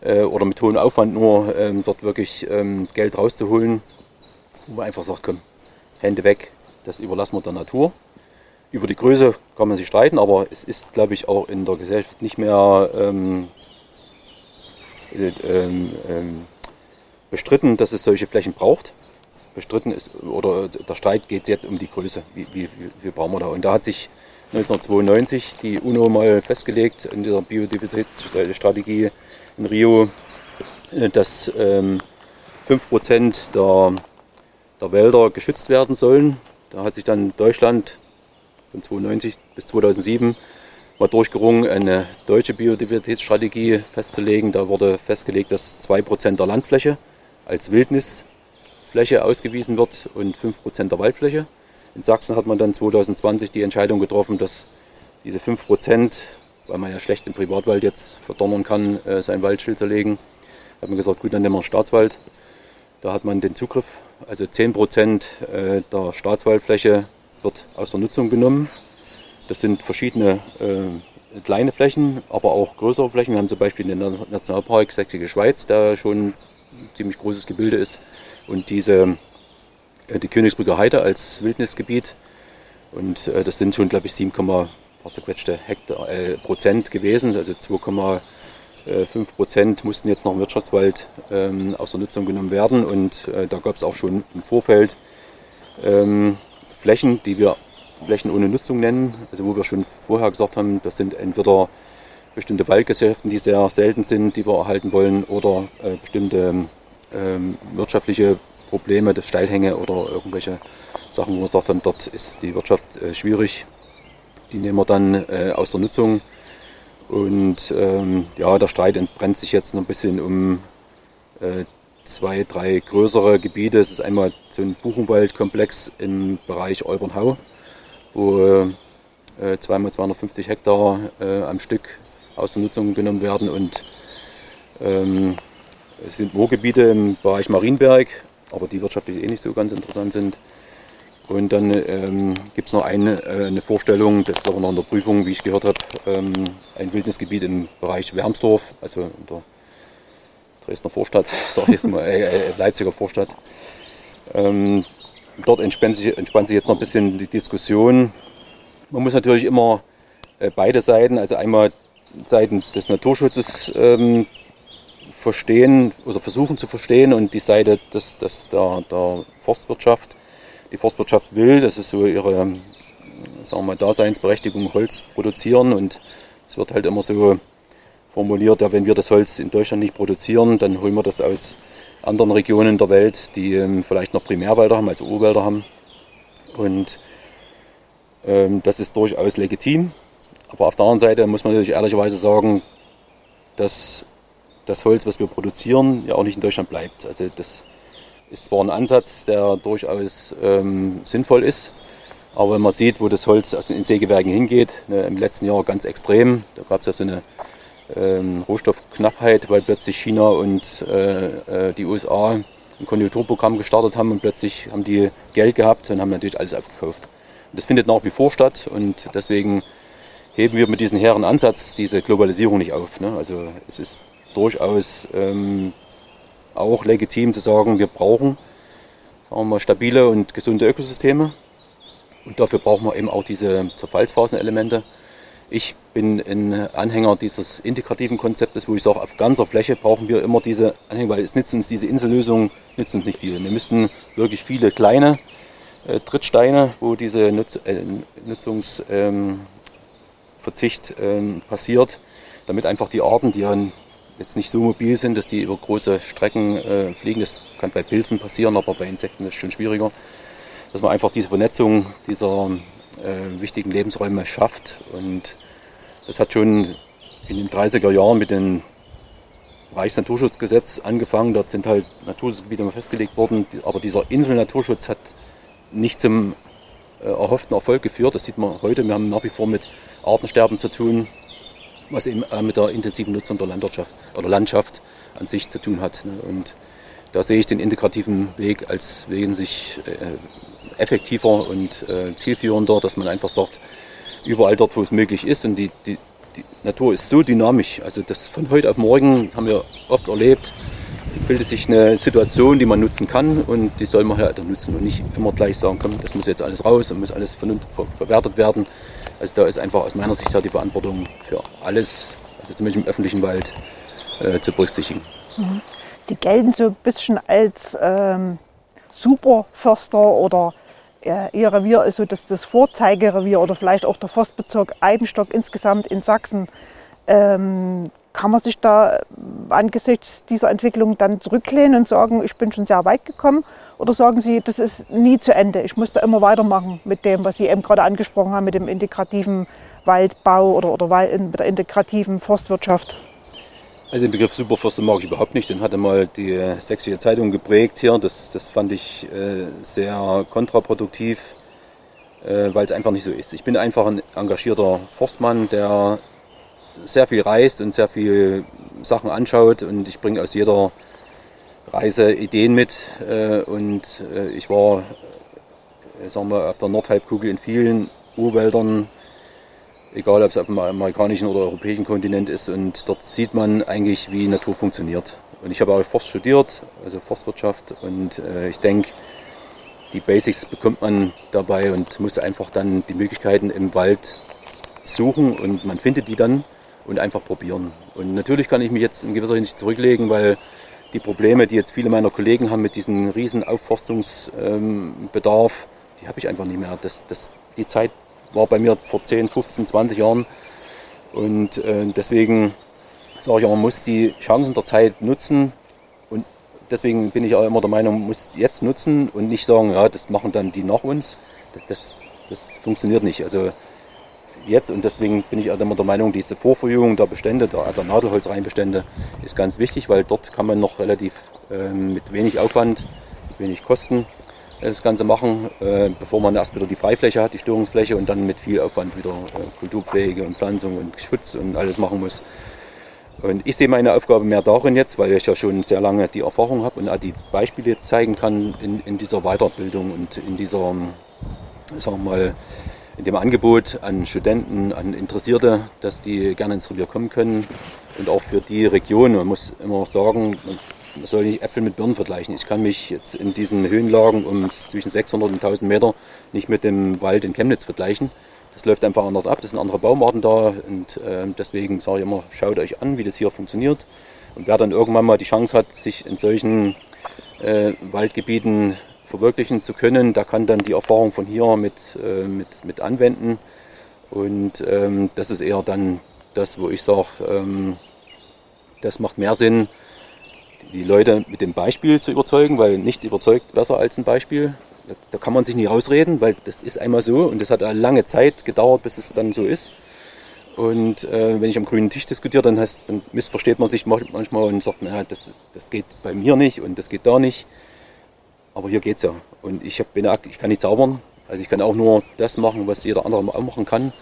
äh, oder mit hohem Aufwand nur ähm, dort wirklich ähm, Geld rauszuholen, wo man einfach sagt, komm, Hände weg, das überlassen wir der Natur. Über die Größe kann man sich streiten, aber es ist, glaube ich, auch in der Gesellschaft nicht mehr ähm, äh, ähm, ähm, bestritten, dass es solche Flächen braucht. Bestritten ist, oder der Streit geht jetzt um die Größe. Wie, wie, brauchen wir da? Und da hat sich 1992 die UNO mal festgelegt in dieser Biodiversitätsstrategie in Rio, äh, dass ähm, 5% der, der Wälder geschützt werden sollen. Da hat sich dann Deutschland von 1992 bis 2007 mal durchgerungen, eine deutsche Biodiversitätsstrategie festzulegen. Da wurde festgelegt, dass 2% der Landfläche als Wildnisfläche ausgewiesen wird und 5% der Waldfläche. In Sachsen hat man dann 2020 die Entscheidung getroffen, dass diese 5%, weil man ja schlecht im Privatwald jetzt verdonnern kann, äh, sein Wald stillzulegen, hat man gesagt, gut, dann nehmen wir Staatswald. Da hat man den Zugriff, also 10% äh, der Staatswaldfläche wird aus der Nutzung genommen. Das sind verschiedene äh, kleine Flächen, aber auch größere Flächen. Wir haben zum Beispiel den Nationalpark Sächsische Schweiz, der schon ziemlich großes Gebilde ist. Und diese, äh, die Königsbrücker Heide als Wildnisgebiet. Und äh, das sind schon, glaube ich, 7, zerquetschte Hektar, äh, Prozent gewesen. Also 2,5 Prozent mussten jetzt noch im Wirtschaftswald ähm, aus der Nutzung genommen werden. Und äh, da gab es auch schon im Vorfeld ähm, Flächen, die wir Flächen ohne Nutzung nennen. Also wo wir schon vorher gesagt haben, das sind entweder bestimmte Waldgesellschaften, die sehr selten sind, die wir erhalten wollen, oder äh, bestimmte ähm, wirtschaftliche Probleme, das Steilhänge oder irgendwelche Sachen, wo wir gesagt haben, dort ist die Wirtschaft äh, schwierig. Die nehmen wir dann äh, aus der Nutzung. Und ähm, ja, der Streit entbrennt sich jetzt noch ein bisschen um äh, zwei, drei größere Gebiete. Es ist einmal so ein Buchenwaldkomplex im Bereich Olbernhau, wo äh, zweimal 250 Hektar äh, am Stück aus der Nutzung genommen werden. Und ähm, es sind Moorgebiete im Bereich Marienberg, aber die wirtschaftlich eh nicht so ganz interessant sind. Und dann ähm, gibt es noch eine, äh, eine Vorstellung, das ist aber noch in der Prüfung, wie ich gehört habe, ähm, ein Wildnisgebiet im Bereich Wermsdorf, also in der Dresdner Vorstadt, (laughs) sage ich jetzt mal, äh, äh, Leipziger Vorstadt. Ähm, dort entspannt sich, entspannt sich jetzt noch ein bisschen die Diskussion. Man muss natürlich immer äh, beide Seiten, also einmal Seiten des Naturschutzes ähm, verstehen oder versuchen zu verstehen und die Seite des, des, der, der Forstwirtschaft die Forstwirtschaft will. Das ist so ihre sagen wir mal, Daseinsberechtigung, Holz produzieren. Und es wird halt immer so formuliert, ja, wenn wir das Holz in Deutschland nicht produzieren, dann holen wir das aus anderen Regionen der Welt, die ähm, vielleicht noch Primärwälder haben, also Urwälder haben. Und ähm, das ist durchaus legitim. Aber auf der anderen Seite muss man natürlich ehrlicherweise sagen, dass das Holz, was wir produzieren, ja auch nicht in Deutschland bleibt. Also das ist zwar ein Ansatz, der durchaus ähm, sinnvoll ist, aber wenn man sieht, wo das Holz aus den Sägewerken hingeht, ne, im letzten Jahr ganz extrem, da gab es ja so eine ähm, Rohstoffknappheit, weil plötzlich China und äh, äh die USA ein Konjunkturprogramm gestartet haben und plötzlich haben die Geld gehabt und haben natürlich alles aufgekauft. Und das findet nach wie vor statt und deswegen heben wir mit diesem hehren Ansatz diese Globalisierung nicht auf. Ne? Also es ist durchaus ähm, auch legitim zu sagen, wir brauchen sagen wir stabile und gesunde Ökosysteme. Und dafür brauchen wir eben auch diese Zerfallsphasenelemente. Ich bin ein Anhänger dieses integrativen Konzeptes, wo ich sage, auf ganzer Fläche brauchen wir immer diese Anhänger, weil es nützt uns diese Insellösung nützt uns nicht viel. Wir müssten wirklich viele kleine äh, Trittsteine, wo diese Nutz, äh, Nutzungsverzicht ähm, ähm, passiert, damit einfach die Arten, die ja jetzt nicht so mobil sind, dass die über große Strecken äh, fliegen. Das kann bei Pilzen passieren, aber bei Insekten ist es schon schwieriger. Dass man einfach diese Vernetzung dieser äh, wichtigen Lebensräume schafft. Und das hat schon in den 30er Jahren mit dem Reichsnaturschutzgesetz angefangen. Dort sind halt Naturschutzgebiete mal festgelegt worden. Aber dieser Inselnaturschutz hat nicht zum äh, erhofften Erfolg geführt. Das sieht man heute. Wir haben nach wie vor mit Artensterben zu tun was eben mit der intensiven Nutzung der Landwirtschaft oder Landschaft an sich zu tun hat. Ne? Und da sehe ich den integrativen Weg als wesentlich äh, effektiver und äh, zielführender, dass man einfach sagt, überall dort, wo es möglich ist und die, die, die Natur ist so dynamisch, also das von heute auf morgen haben wir oft erlebt, bildet sich eine Situation, die man nutzen kann und die soll man halt nutzen und nicht immer gleich sagen, komm, das muss jetzt alles raus und muss alles verwertet werden. Also da ist einfach aus meiner Sicht die Verantwortung für alles, also zumindest im öffentlichen Wald, äh, zu berücksichtigen. Mhm. Sie gelten so ein bisschen als ähm, Superförster oder äh, Ihr Revier ist so das, das Vorzeigerevier oder vielleicht auch der Forstbezirk Eibenstock insgesamt in Sachsen. Ähm, kann man sich da angesichts dieser Entwicklung dann zurücklehnen und sagen, ich bin schon sehr weit gekommen? Oder sagen Sie, das ist nie zu Ende, ich muss da immer weitermachen mit dem, was Sie eben gerade angesprochen haben, mit dem integrativen Waldbau oder, oder mit der integrativen Forstwirtschaft? Also den Begriff Superforste mag ich überhaupt nicht. Den hatte mal die Sächsische Zeitung geprägt hier. Das, das fand ich äh, sehr kontraproduktiv, äh, weil es einfach nicht so ist. Ich bin einfach ein engagierter Forstmann, der sehr viel reist und sehr viel Sachen anschaut und ich bringe aus jeder Reise Ideen mit äh, und äh, ich war äh, sagen wir, auf der Nordhalbkugel in vielen Urwäldern, egal ob es auf dem amerikanischen oder europäischen Kontinent ist und dort sieht man eigentlich, wie Natur funktioniert. Und ich habe auch Forst studiert, also Forstwirtschaft und ich denke, die Basics bekommt man dabei und muss einfach dann die Möglichkeiten im Wald suchen und man findet die dann und einfach probieren. Und natürlich kann ich mich jetzt in gewisser Hinsicht zurücklegen, weil die Probleme, die jetzt viele meiner Kollegen haben mit diesem riesen Aufforstungsbedarf, die habe ich einfach nicht mehr. Das, das, die Zeit war bei mir vor 10, 15, 20 Jahren. Und äh, deswegen sage ich, man muss die Chancen der Zeit nutzen. Und deswegen bin ich auch immer der Meinung, man muss jetzt nutzen und nicht sagen, ja, das machen dann die nach uns. Das, das, das funktioniert nicht. Also jetzt und deswegen bin ich auch immer der Meinung, diese Vorverjüngung der Bestände, der, der Nadelholzreinbestände ist ganz wichtig, weil dort kann man noch relativ äh, mit wenig Aufwand, wenig Kosten äh, das Ganze machen, äh, bevor man erst wieder die Freifläche hat, die Störungsfläche und dann mit viel Aufwand wieder äh, Kulturpflege und Pflanzung und Schutz und alles machen muss. Und ich sehe meine Aufgabe mehr darin jetzt, weil ich ja schon sehr lange die Erfahrung habe und auch die Beispiele jetzt zeigen kann in, in dieser Weiterbildung und in dieser, sagen wir mal, in dem Angebot an Studenten, an Interessierte, dass die gerne ins Revier kommen können. Und auch für die Region, man muss immer sagen, man soll nicht Äpfel mit Birnen vergleichen. Ich kann mich jetzt in diesen Höhenlagen um zwischen 600 und 1000 Meter nicht mit dem Wald in Chemnitz vergleichen. Das läuft einfach anders ab, das sind andere Baumarten da und äh, deswegen sage ich immer, schaut euch an, wie das hier funktioniert. Und wer dann irgendwann mal die Chance hat, sich in solchen äh, Waldgebieten verwirklichen zu können. Da kann dann die Erfahrung von hier mit, äh, mit, mit anwenden. Und ähm, das ist eher dann das, wo ich sage, ähm, das macht mehr Sinn, die Leute mit dem Beispiel zu überzeugen, weil nichts überzeugt besser als ein Beispiel. Da, kann man sich nicht rausreden, weil das ist einmal so und das hat eine lange Zeit gedauert, bis es dann so ist. Und äh, wenn ich am grünen Tisch diskutiere, dann, heißt, dann missversteht man sich manchmal und sagt, naja, das, das geht bei mir nicht und das geht da nicht. Aber hier geht es ja. Und ich, hab, bin, ich kann nicht zaubern. Also ich kann auch nur das machen, was jeder andere auch machen kann.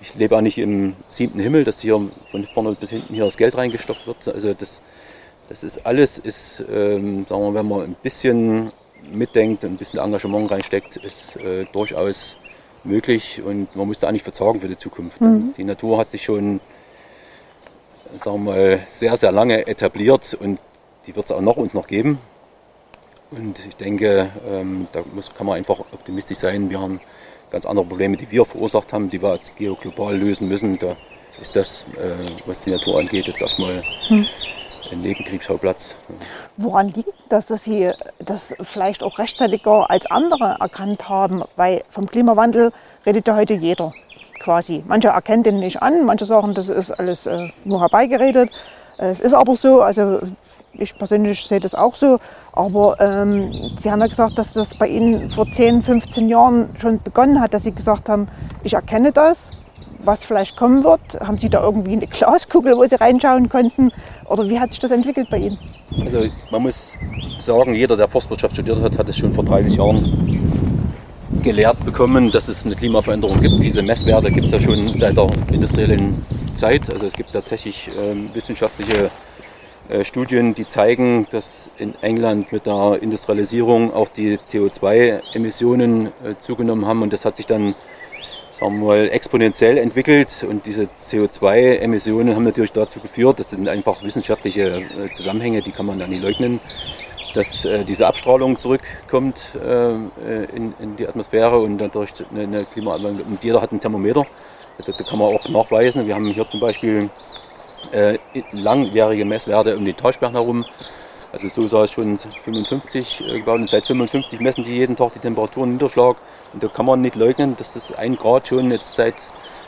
Ich lebe auch nicht im siebten Himmel, dass hier von vorne bis hinten hier das Geld reingestopft wird. Also das, das ist alles, ist, ähm, sagen wir, wenn man ein bisschen mitdenkt, ein bisschen Engagement reinsteckt, ist äh, durchaus möglich und man muss da auch nicht verzagen für die Zukunft. Mhm. Die Natur hat sich schon, sagen wir mal, sehr, sehr lange etabliert und die wird es auch noch uns noch geben. Und ich denke, ähm, da muss, kann man einfach optimistisch sein. Wir haben ganz andere Probleme, die wir verursacht haben, die wir als geoglobal lösen müssen. Da ist das, äh, was die Natur angeht, jetzt erstmal hm. ein Nebenkriegsschauplatz. Woran liegt das, dass Sie das vielleicht auch rechtzeitiger als andere erkannt haben? Weil vom Klimawandel redet ja heute jeder quasi. Manche erkennen den nicht an, manche sagen, das ist alles äh, nur herbeigeredet. Es ist aber so, also ich persönlich sehe das auch so. Aber ähm, Sie haben ja gesagt, dass das bei Ihnen vor 10, 15 Jahren schon begonnen hat, dass Sie gesagt haben, ich erkenne das, was vielleicht kommen wird. Haben Sie da irgendwie eine Glaskugel, wo Sie reinschauen konnten? Oder wie hat sich das entwickelt bei Ihnen? Also man muss sagen, jeder, der Forstwirtschaft studiert hat, hat es schon vor 30 Jahren gelehrt bekommen, dass es eine Klimaveränderung gibt. Diese Messwerte gibt es ja schon seit der industriellen Zeit. Also es gibt tatsächlich äh, wissenschaftliche Studien, die zeigen, dass in England mit der Industrialisierung auch die CO2-Emissionen äh, zugenommen haben und das hat sich dann sagen wir mal, exponentiell entwickelt und diese CO2-Emissionen haben natürlich dazu geführt, das sind einfach wissenschaftliche äh, Zusammenhänge, die kann man da nicht leugnen, dass diese Abstrahlung zurückkommt in, die Atmosphäre und dadurch eine, eine. Und jeder hat ein Thermometer, da kann man auch nachweisen. Wir haben hier zum Beispiel äh, langjährige Messwerte um den Tauschberg herum. Also so sah es schon 55 äh, gebaut und seit 55 messen die jeden Tag die Temperaturen Niederschlag. Und da kann man nicht leugnen, dass das ein Grad schon jetzt seit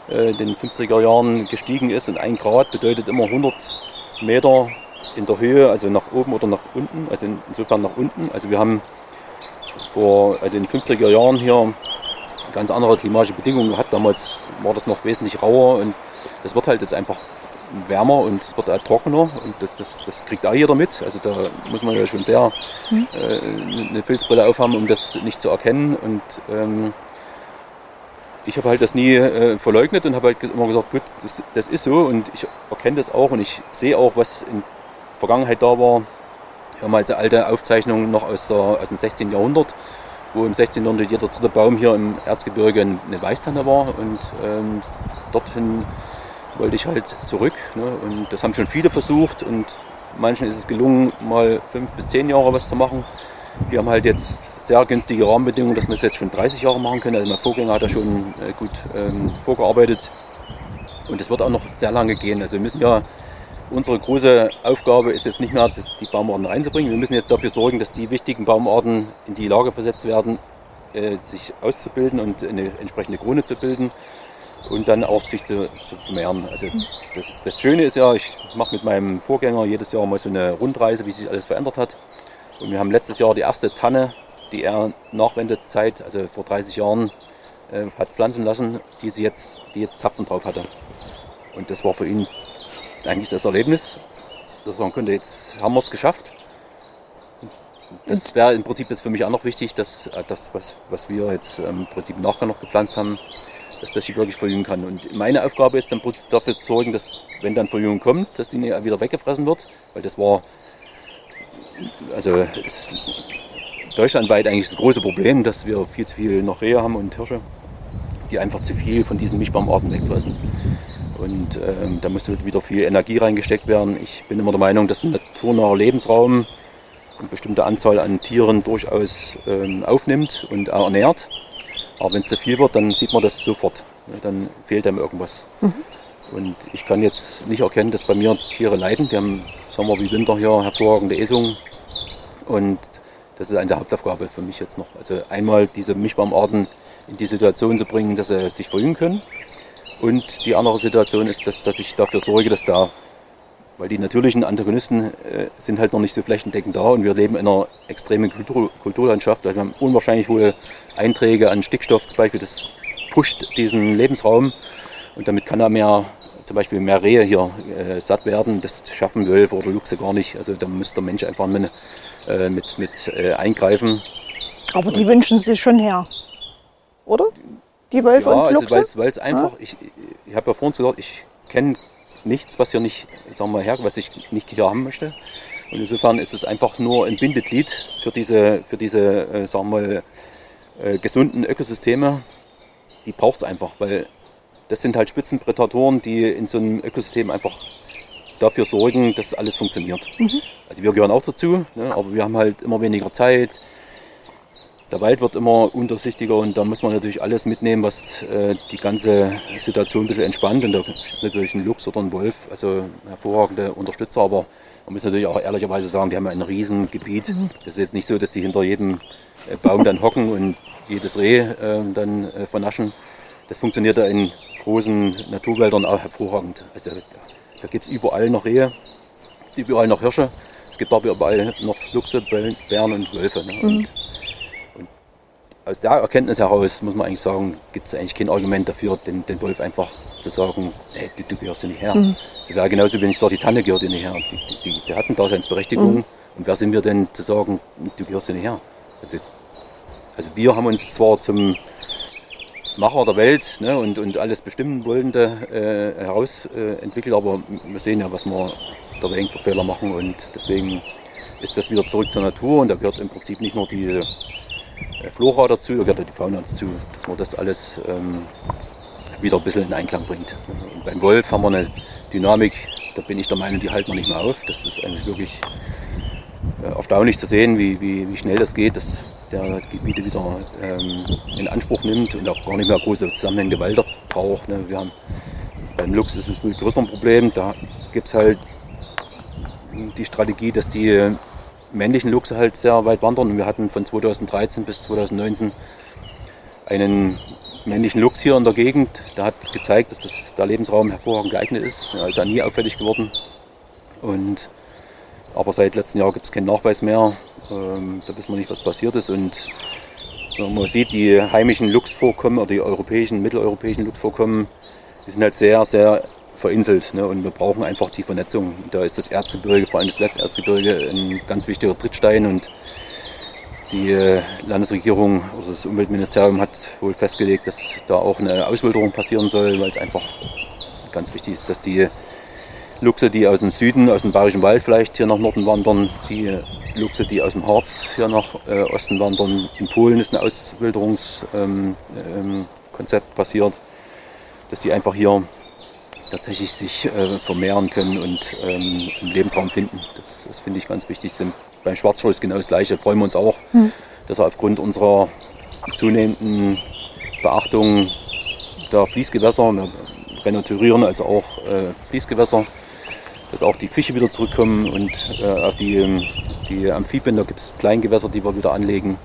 äh, den 50er Jahren gestiegen ist. Und ein Grad bedeutet immer 100 Meter in der Höhe, also nach oben oder nach unten, also in, insofern nach unten. Also wir haben vor, also in den 50er Jahren hier ganz andere klimatische Bedingungen gehabt. Damals war das noch wesentlich rauer und das wird halt jetzt einfach wärmer und es wird auch trockener und das, das, das, kriegt auch jeder mit. Also da muss man ja schon sehr hm. äh, eine Filzbrille aufhaben, um das nicht zu erkennen. Und ähm, ich habe halt das nie äh, verleugnet und habe halt immer gesagt, gut, das, das, ist so und ich erkenne das auch und ich sehe auch, was in der Vergangenheit da war. Wir haben halt alte Aufzeichnungen noch aus, der, aus dem 16. Jahrhundert, wo im 16. Jahrhundert jeder dritte Baum hier im Erzgebirge eine Weißtanne war und ähm, dorthin wollte ich halt zurück. Ne? Und das haben schon viele versucht und manchen ist es gelungen, mal fünf bis zehn Jahre was zu machen. Wir haben halt jetzt sehr günstige Rahmenbedingungen, dass wir es jetzt schon 30 Jahre machen können. Also mein Vorgänger hat da schon äh, gut ähm, vorgearbeitet. Und es wird auch noch sehr lange gehen. Also wir müssen ja, unsere große Aufgabe ist jetzt nicht mehr, das, die Baumarten reinzubringen. Wir müssen jetzt dafür sorgen, dass die wichtigen Baumarten in die Lage versetzt werden, äh, sich auszubilden und eine entsprechende Krone zu bilden und dann auch sich zu, zu vermehren. Also das, das, Schöne ist ja, ich mache mit meinem Vorgänger jedes Jahr mal so eine Rundreise, wie sich alles verändert hat. Und wir haben letztes Jahr die erste Tanne, die er Nachwendezeit, also vor 30 Jahren, äh, hat pflanzen lassen, die sie jetzt, die jetzt Zapfen drauf hatte. Und das war für ihn eigentlich das Erlebnis, dass er sagen konnte, jetzt haben wir es geschafft. Das wäre im Prinzip jetzt für mich auch noch wichtig, dass äh, das, was, was wir jetzt im Prinzip Nachgang noch gepflanzt haben, dass das sich wirklich verjüngen kann. Und meine Aufgabe ist dann dafür zu sorgen, dass wenn dann Verjüngung kommt, dass die wieder weggefressen wird, weil das war also deutschlandweit eigentlich das große Problem, dass wir viel zu viel noch Rehe haben und Hirsche, die einfach zu viel von diesen Mischbaumarten wegfressen. Und ähm, da muss wieder viel Energie reingesteckt werden. Ich bin immer der Meinung, dass ein naturnaher Lebensraum eine bestimmte Anzahl an Tieren durchaus ähm, aufnimmt und ernährt. Aber wenn es zu viel wird, dann sieht man das sofort. Dann fehlt einem irgendwas. Mhm. Und ich kann jetzt nicht erkennen, dass bei mir Tiere leiden. Die haben Sommer wie Winter hier hervorragende Esungen. Und das ist eine Hauptaufgabe für mich jetzt noch. Also einmal diese Mischbaumarten in die Situation zu bringen, dass sie sich verjüngen können. Und die andere Situation ist, dass, dass ich dafür sorge, dass da weil die natürlichen Antagonisten äh, sind halt noch nicht so flächendeckend da und wir leben in einer extremen Kultur Kulturlandschaft. Also wir haben unwahrscheinlich hohe Einträge an Stickstoff zum Beispiel, das pusht diesen Lebensraum und damit kann er mehr, zum Beispiel mehr Rehe hier äh, satt werden. Das schaffen Wölfe oder Luchse gar nicht. Also da muss der Mensch einfach mit, äh, mit, mit äh, eingreifen. Aber die und, wünschen sich schon her, oder? Die Wölfe ja, und Luchse? Also weil es einfach, ja? ich, ich habe ja vorhin gesagt, ich kenne nichts, was, hier nicht, sagen wir her, was ich nicht hier haben möchte. Und insofern ist es einfach nur ein Bindeglied für diese, für diese äh, sagen wir äh, gesunden Ökosysteme. Die braucht es einfach, weil das sind halt Spitzenprädatoren, die in so einem Ökosystem einfach dafür sorgen, dass alles funktioniert. Mhm. Also wir gehören auch dazu, ne, aber wir haben halt immer weniger Zeit, der Wald wird immer untersichtiger und da muss man natürlich alles mitnehmen, was äh, die ganze Situation ein bisschen entspannt. Und da ist natürlich ein Luchs oder ein Wolf, also hervorragende Unterstützer, aber man muss natürlich auch ehrlicherweise sagen, die haben ein Riesengebiet. Mhm. Das ist jetzt nicht so, dass die hinter jedem äh, Baum dann hocken und jedes Reh äh, dann äh, vernaschen. Das funktioniert da in großen Naturwäldern auch hervorragend. Also da gibt es überall noch Rehe, überall noch Hirsche. Es gibt aber überall noch Luchse, Bären und Wölfe. Ne? Mhm. Und aus der Erkenntnis heraus muss man eigentlich sagen, gibt es eigentlich kein Argument dafür, den, den Wolf einfach zu sagen, hey, du, du gehörst hier nicht her. Mhm. Das wäre genauso, wenn ich sage, die Tanne gehört hier nicht her. Die, die, die hat eine Daseinsberechtigung. Mhm. Und wer sind wir denn zu sagen, du gehörst hier nicht her? Also, also wir haben uns zwar zum Macher der Welt ne, und, und alles bestimmen wollende äh, herausentwickelt, äh, aber wir sehen ja, was wir da wegen für Fehler machen und deswegen ist das wieder zurück zur Natur und da gehört im Prinzip nicht nur die Flora dazu, da gehört die Fauna dazu, dass man das alles ähm, wieder ein bisschen in Einklang bringt. Und beim Wolf haben wir eine Dynamik, da bin ich der Meinung, die halten wir nicht mehr auf. Das ist eigentlich wirklich äh, erstaunlich zu sehen, wie, wie, wie schnell das geht, dass der Gebiete wieder ähm, in Anspruch nimmt und auch gar nicht mehr große zusammenhängende Wälder braucht. Ne. Wir haben, beim Luchs ist es ein größeres Problem, da gibt es halt die Strategie, dass die männlichen Luchse halt sehr weit wandern. Und wir hatten von 2013 bis 2019 einen männlichen Luchs hier in der Gegend. Der hat gezeigt, dass das, der Lebensraum hervorragend geeignet ist. Er ist ja nie auffällig geworden. Und, aber seit letztem Jahr gibt es keinen Nachweis mehr. Ähm, da wissen wir nicht, was passiert ist. Und wenn man sieht, die heimischen Luchsvorkommen oder die europäischen, mitteleuropäischen Luchsvorkommen, die sind halt sehr, sehr verinselt. Ne? Und wir brauchen einfach die Vernetzung. Da ist das Erzgebirge, vor allem das Westerzgebirge, ein ganz wichtiger Trittstein. Und die äh, Landesregierung oder das Umweltministerium hat wohl festgelegt, dass da auch eine Auswilderung passieren soll, weil es einfach ganz wichtig ist, dass die Luchse, die aus dem Süden, aus dem Bayerischen Wald vielleicht hier nach Norden wandern, die Luchse, die aus dem Harz hier nach äh, Osten wandern. In Polen ist ein Auswilderungskonzept ähm, ähm, passiert, dass die einfach hier tatsächlich sich äh, vermehren können und ähm, einen Lebensraum finden. Das, das finde ich ganz wichtig. Sind, beim Schwarzstorch ist genau das Gleiche. Freuen wir uns auch, hm. dass er aufgrund unserer zunehmenden Beachtung der Fließgewässer, wir renaturieren also auch äh, Fließgewässer, dass auch die Fische wieder zurückkommen und äh, auch die, die Amphibien, da gibt es Kleingewässer, die wir wieder anlegen.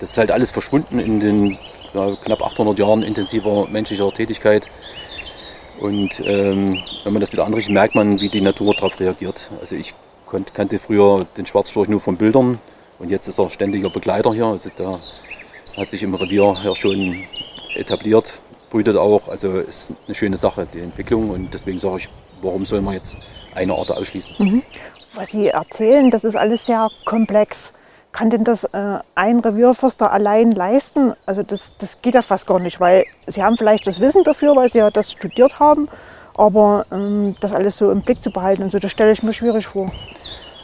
Das ist halt alles verschwunden in den ja, knapp 800 Jahren intensiver menschlicher Tätigkeit. Und ähm, wenn man das wieder anrichtet, merkt man, wie die Natur darauf reagiert. Also ich kannte früher den Schwarzstorch nur von Bildern und jetzt ist er ständiger Begleiter hier. Also da hat sich im Revier ja schon etabliert, brütet auch. Also ist eine schöne Sache, die Entwicklung. Und deswegen sage ich, warum soll man jetzt eine Art ausschließen? Mhm. Was Sie erzählen, das ist alles sehr komplex. Kann denn das äh, ein Revierförster allein leisten? Also das, das geht ja fast gar nicht, weil Sie haben vielleicht das Wissen dafür, weil Sie ja das studiert haben, aber ähm, das alles so im Blick zu behalten und so, das stelle ich mir schwierig vor.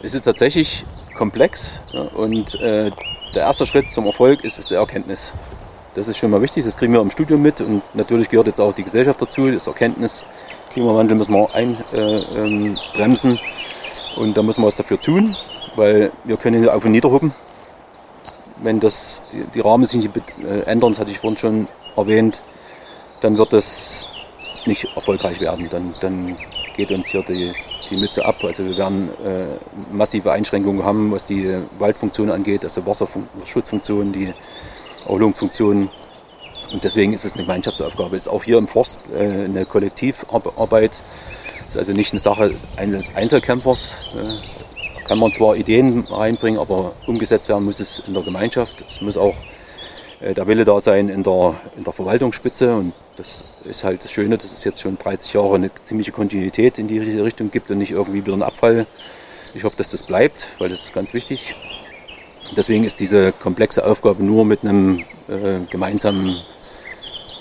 Es ist tatsächlich komplex ja, und äh, der erste Schritt zum Erfolg ist, ist die Erkenntnis. Das ist schon mal wichtig, das kriegen wir im Studium mit und natürlich gehört jetzt auch die Gesellschaft dazu, das Erkenntnis. Klimawandel müssen wir einbremsen äh, ähm, und da müssen wir was dafür tun weil wir können hier auf und niederhuppen. Wenn das, die, die Rahmen sich nicht äh, ändern, das hatte ich vorhin schon erwähnt, dann wird das nicht erfolgreich werden. Dann, dann geht uns hier die, die Mütze ab. Also wir werden äh, massive Einschränkungen haben, was die Waldfunktion angeht, also Wasserschutzfunktionen, die Erholungsfunktionen. Und deswegen ist es eine Gemeinschaftsaufgabe. Es ist auch hier im Forst äh, eine Kollektivarbeit. Es ist also nicht eine Sache eines Einzelkämpfers. Äh, kann man zwar Ideen reinbringen, aber umgesetzt werden muss es in der Gemeinschaft. Es muss auch äh, der Wille da sein in der, in der Verwaltungsspitze. Und das ist halt das Schöne, dass es jetzt schon 30 Jahre eine ziemliche Kontinuität in die Richtung gibt und nicht irgendwie wieder ein Abfall. Ich hoffe, dass das bleibt, weil das ist ganz wichtig. Deswegen ist diese komplexe Aufgabe nur mit einem äh, gemeinsamen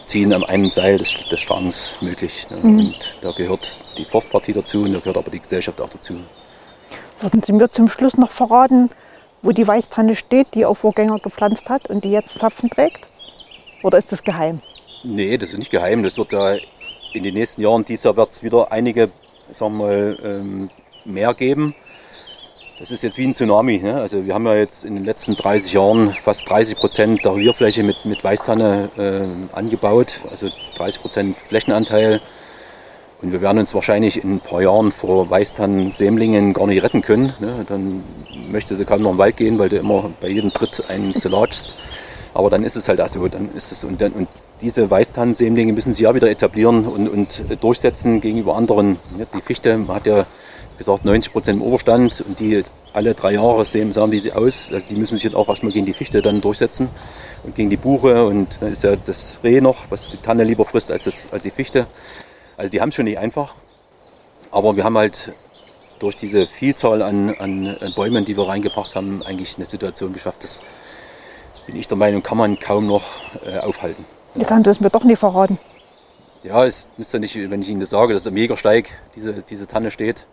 Ziehen am einen Seil des, des Strangs möglich. Ne? Mhm. Und da gehört die Forstpartie dazu und da gehört aber die Gesellschaft auch dazu. Würden Sie mir zum Schluss noch verraten, wo die Weißtanne steht, die Ihr Vorgänger gepflanzt hat und die jetzt Zapfen trägt? Oder ist das geheim? Nee, das ist nicht geheim. Das wird da in den nächsten Jahren, dieses Jahr wird es wieder einige, sagen wir mal, ähm, mehr geben. Das ist jetzt wie ein Tsunami. Ne? Also wir haben ja jetzt in den letzten 30 Jahren fast 30 Prozent der Revierfläche mit, mit Weißtanne äh, angebaut, also 30 Prozent Flächenanteil. Und wir werden uns wahrscheinlich in ein paar Jahren vor Weißtannen-Sämlingen gar nicht retten können. Ne? Dann möchte sie kaum noch im Wald gehen, weil du immer bei jedem Tritt einen (laughs) zerlatschst. Aber dann ist es halt auch so. Dann ist es, und, dann, und diese Weißtannensämlinge müssen sie ja wieder etablieren und, und durchsetzen gegenüber anderen. Ne? Die Fichte man hat ja gesagt 90 Prozent im Oberstand und die alle drei Jahre sehen, sahen die sie aus. Also die müssen sich jetzt auch erstmal gegen die Fichte dann durchsetzen und gegen die Buche. Und dann ist ja das Reh noch, was die Tanne lieber frisst als, das, als die Fichte. Also die haben es schon nicht einfach. Aber wir haben halt durch diese Vielzahl an, an Bäumen, die wir reingebracht haben, eigentlich eine Situation geschafft, das bin ich der Meinung, kann man kaum noch äh, aufhalten. Das haben Sie mir doch nicht verraten. Ja, es nützt ja nicht, wenn ich Ihnen das sage, dass am Jägersteig diese, diese Tanne steht.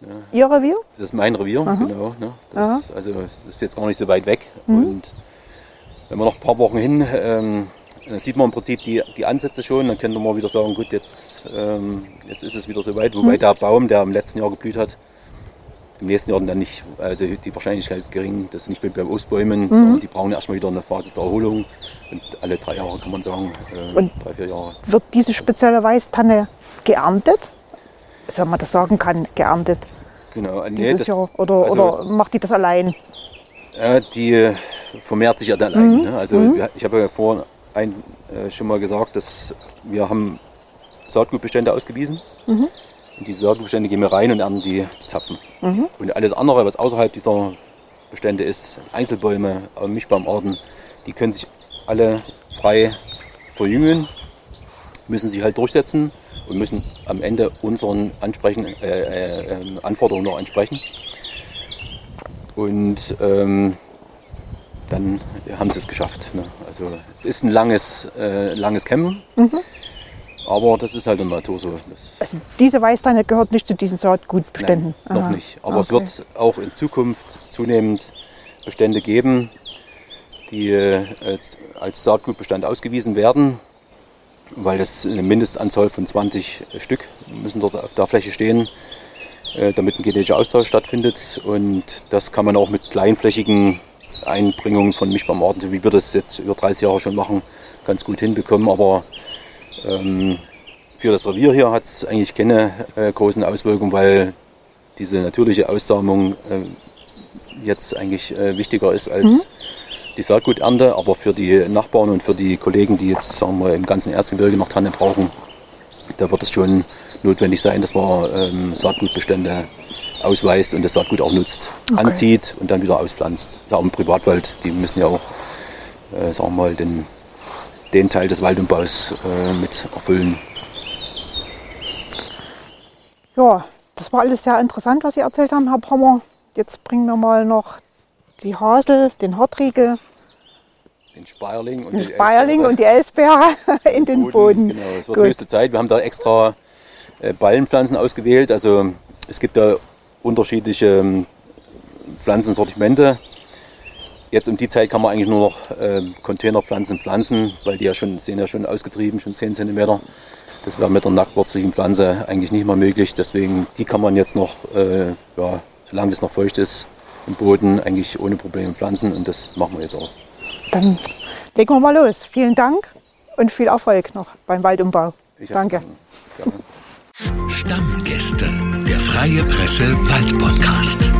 Ja. Ihr Revier? Das ist mein Revier, Aha. genau. Ne? Das, also das ist jetzt gar nicht so weit weg. Mhm. Und wenn wir noch ein paar Wochen hin, ähm, sieht man im Prinzip die, die Ansätze schon, dann könnte man wieder sagen, gut, jetzt ähm, jetzt ist es wieder soweit, wobei mhm. der Baum, der im letzten Jahr geblüht hat, im nächsten Jahr dann nicht, also die Wahrscheinlichkeit ist gering, dass nicht bei Ostbäumen, mhm. sondern die brauchen erstmal wieder eine Phase der Erholung. Und alle drei Jahre kann man sagen, äh, und drei, vier Jahre. Wird diese spezielle Weißtanne geerntet? Wenn man das sagen kann, geerntet. Genau, äh, nee, das, Jahr. Oder, also, oder macht die das allein? Äh, die vermehrt sich ja dann allein. Mhm. Ne? Also mhm. ich habe ja vorhin ein, äh, schon mal gesagt, dass wir haben Saatgutbestände ausgewiesen. Mhm. Und diese Saatgutbestände gehen wir rein und ernten die, Zapfen. Mhm. Und alles andere, was außerhalb dieser Bestände ist, Einzelbäume, Mischbaumarten, die können sich alle frei verjüngen, müssen sich halt durchsetzen und müssen am Ende unseren Ansprechen, äh, äh, ähm, Anforderungen noch entsprechen. Und ähm, dann haben sie es geschafft. Ne? Also es ist ein langes, äh, langes Kämpfen. Mhm. Aber das ist halt in der Natur so. Das also diese Weißtanne gehört nicht zu diesen Saatgutbeständen? Nein, noch nicht. Aber okay. es wird auch in Zukunft zunehmend Bestände geben, die äh, als, als Saatgutbestand ausgewiesen werden. weil das eine Mindestanzahl von 20 Stück müssen dort auf der Fläche stehen, äh, damit ein genetischer Austausch stattfindet. Und das kann man auch mit kleinflächigen Einbringungen von Mischbaumarten, so wie wir das jetzt über 30 Jahre schon machen, ganz gut hinbekommen. Aber ähm, für das Revier hier hat es eigentlich keine äh, großen Auswirkungen, weil diese natürliche Aussamung äh, jetzt eigentlich äh, wichtiger ist als mhm. die Saatguternte. Aber für die Nachbarn und für die Kollegen, die jetzt sagen wir, im ganzen Erzgebirge noch Tanne brauchen, da wird es schon notwendig sein, dass man ähm, Saatgutbestände ausweist und das Saatgut auch nutzt, okay. anzieht und dann wieder auspflanzt. Das ist auch im Privatwald, die müssen ja auch äh, sagen wir mal, den, den Teil des Waldumbaus äh, mit erfüllen. Ja, das war alles sehr interessant, was Sie erzählt haben, Herr Pommer. Jetzt bringen wir mal noch die Hasel, den Hartriegel, den Speierling und, den die, Speierling und die Elsbeere (laughs) in den Boden. Boden. Genau, es wird Gut. höchste Zeit. Wir haben da extra äh, Ballenpflanzen ausgewählt. Also es gibt da unterschiedliche ähm, Pflanzensortimente. Jetzt um die Zeit kann man eigentlich nur noch äh, Containerpflanzen pflanzen, weil die ja schon, sehen ja schon ausgetrieben, schon 10 cm. Das wäre mit der nacktwurzeligen Pflanze eigentlich nicht mehr möglich. Deswegen, die kann man jetzt noch, äh, ja, solange es noch feucht ist, im Boden eigentlich ohne Probleme pflanzen und das machen wir jetzt auch. Dann legen wir mal los. Vielen Dank und viel Erfolg noch beim Waldumbau. Ich Danke. Stammgäste, der Freie Presse Wald Podcast.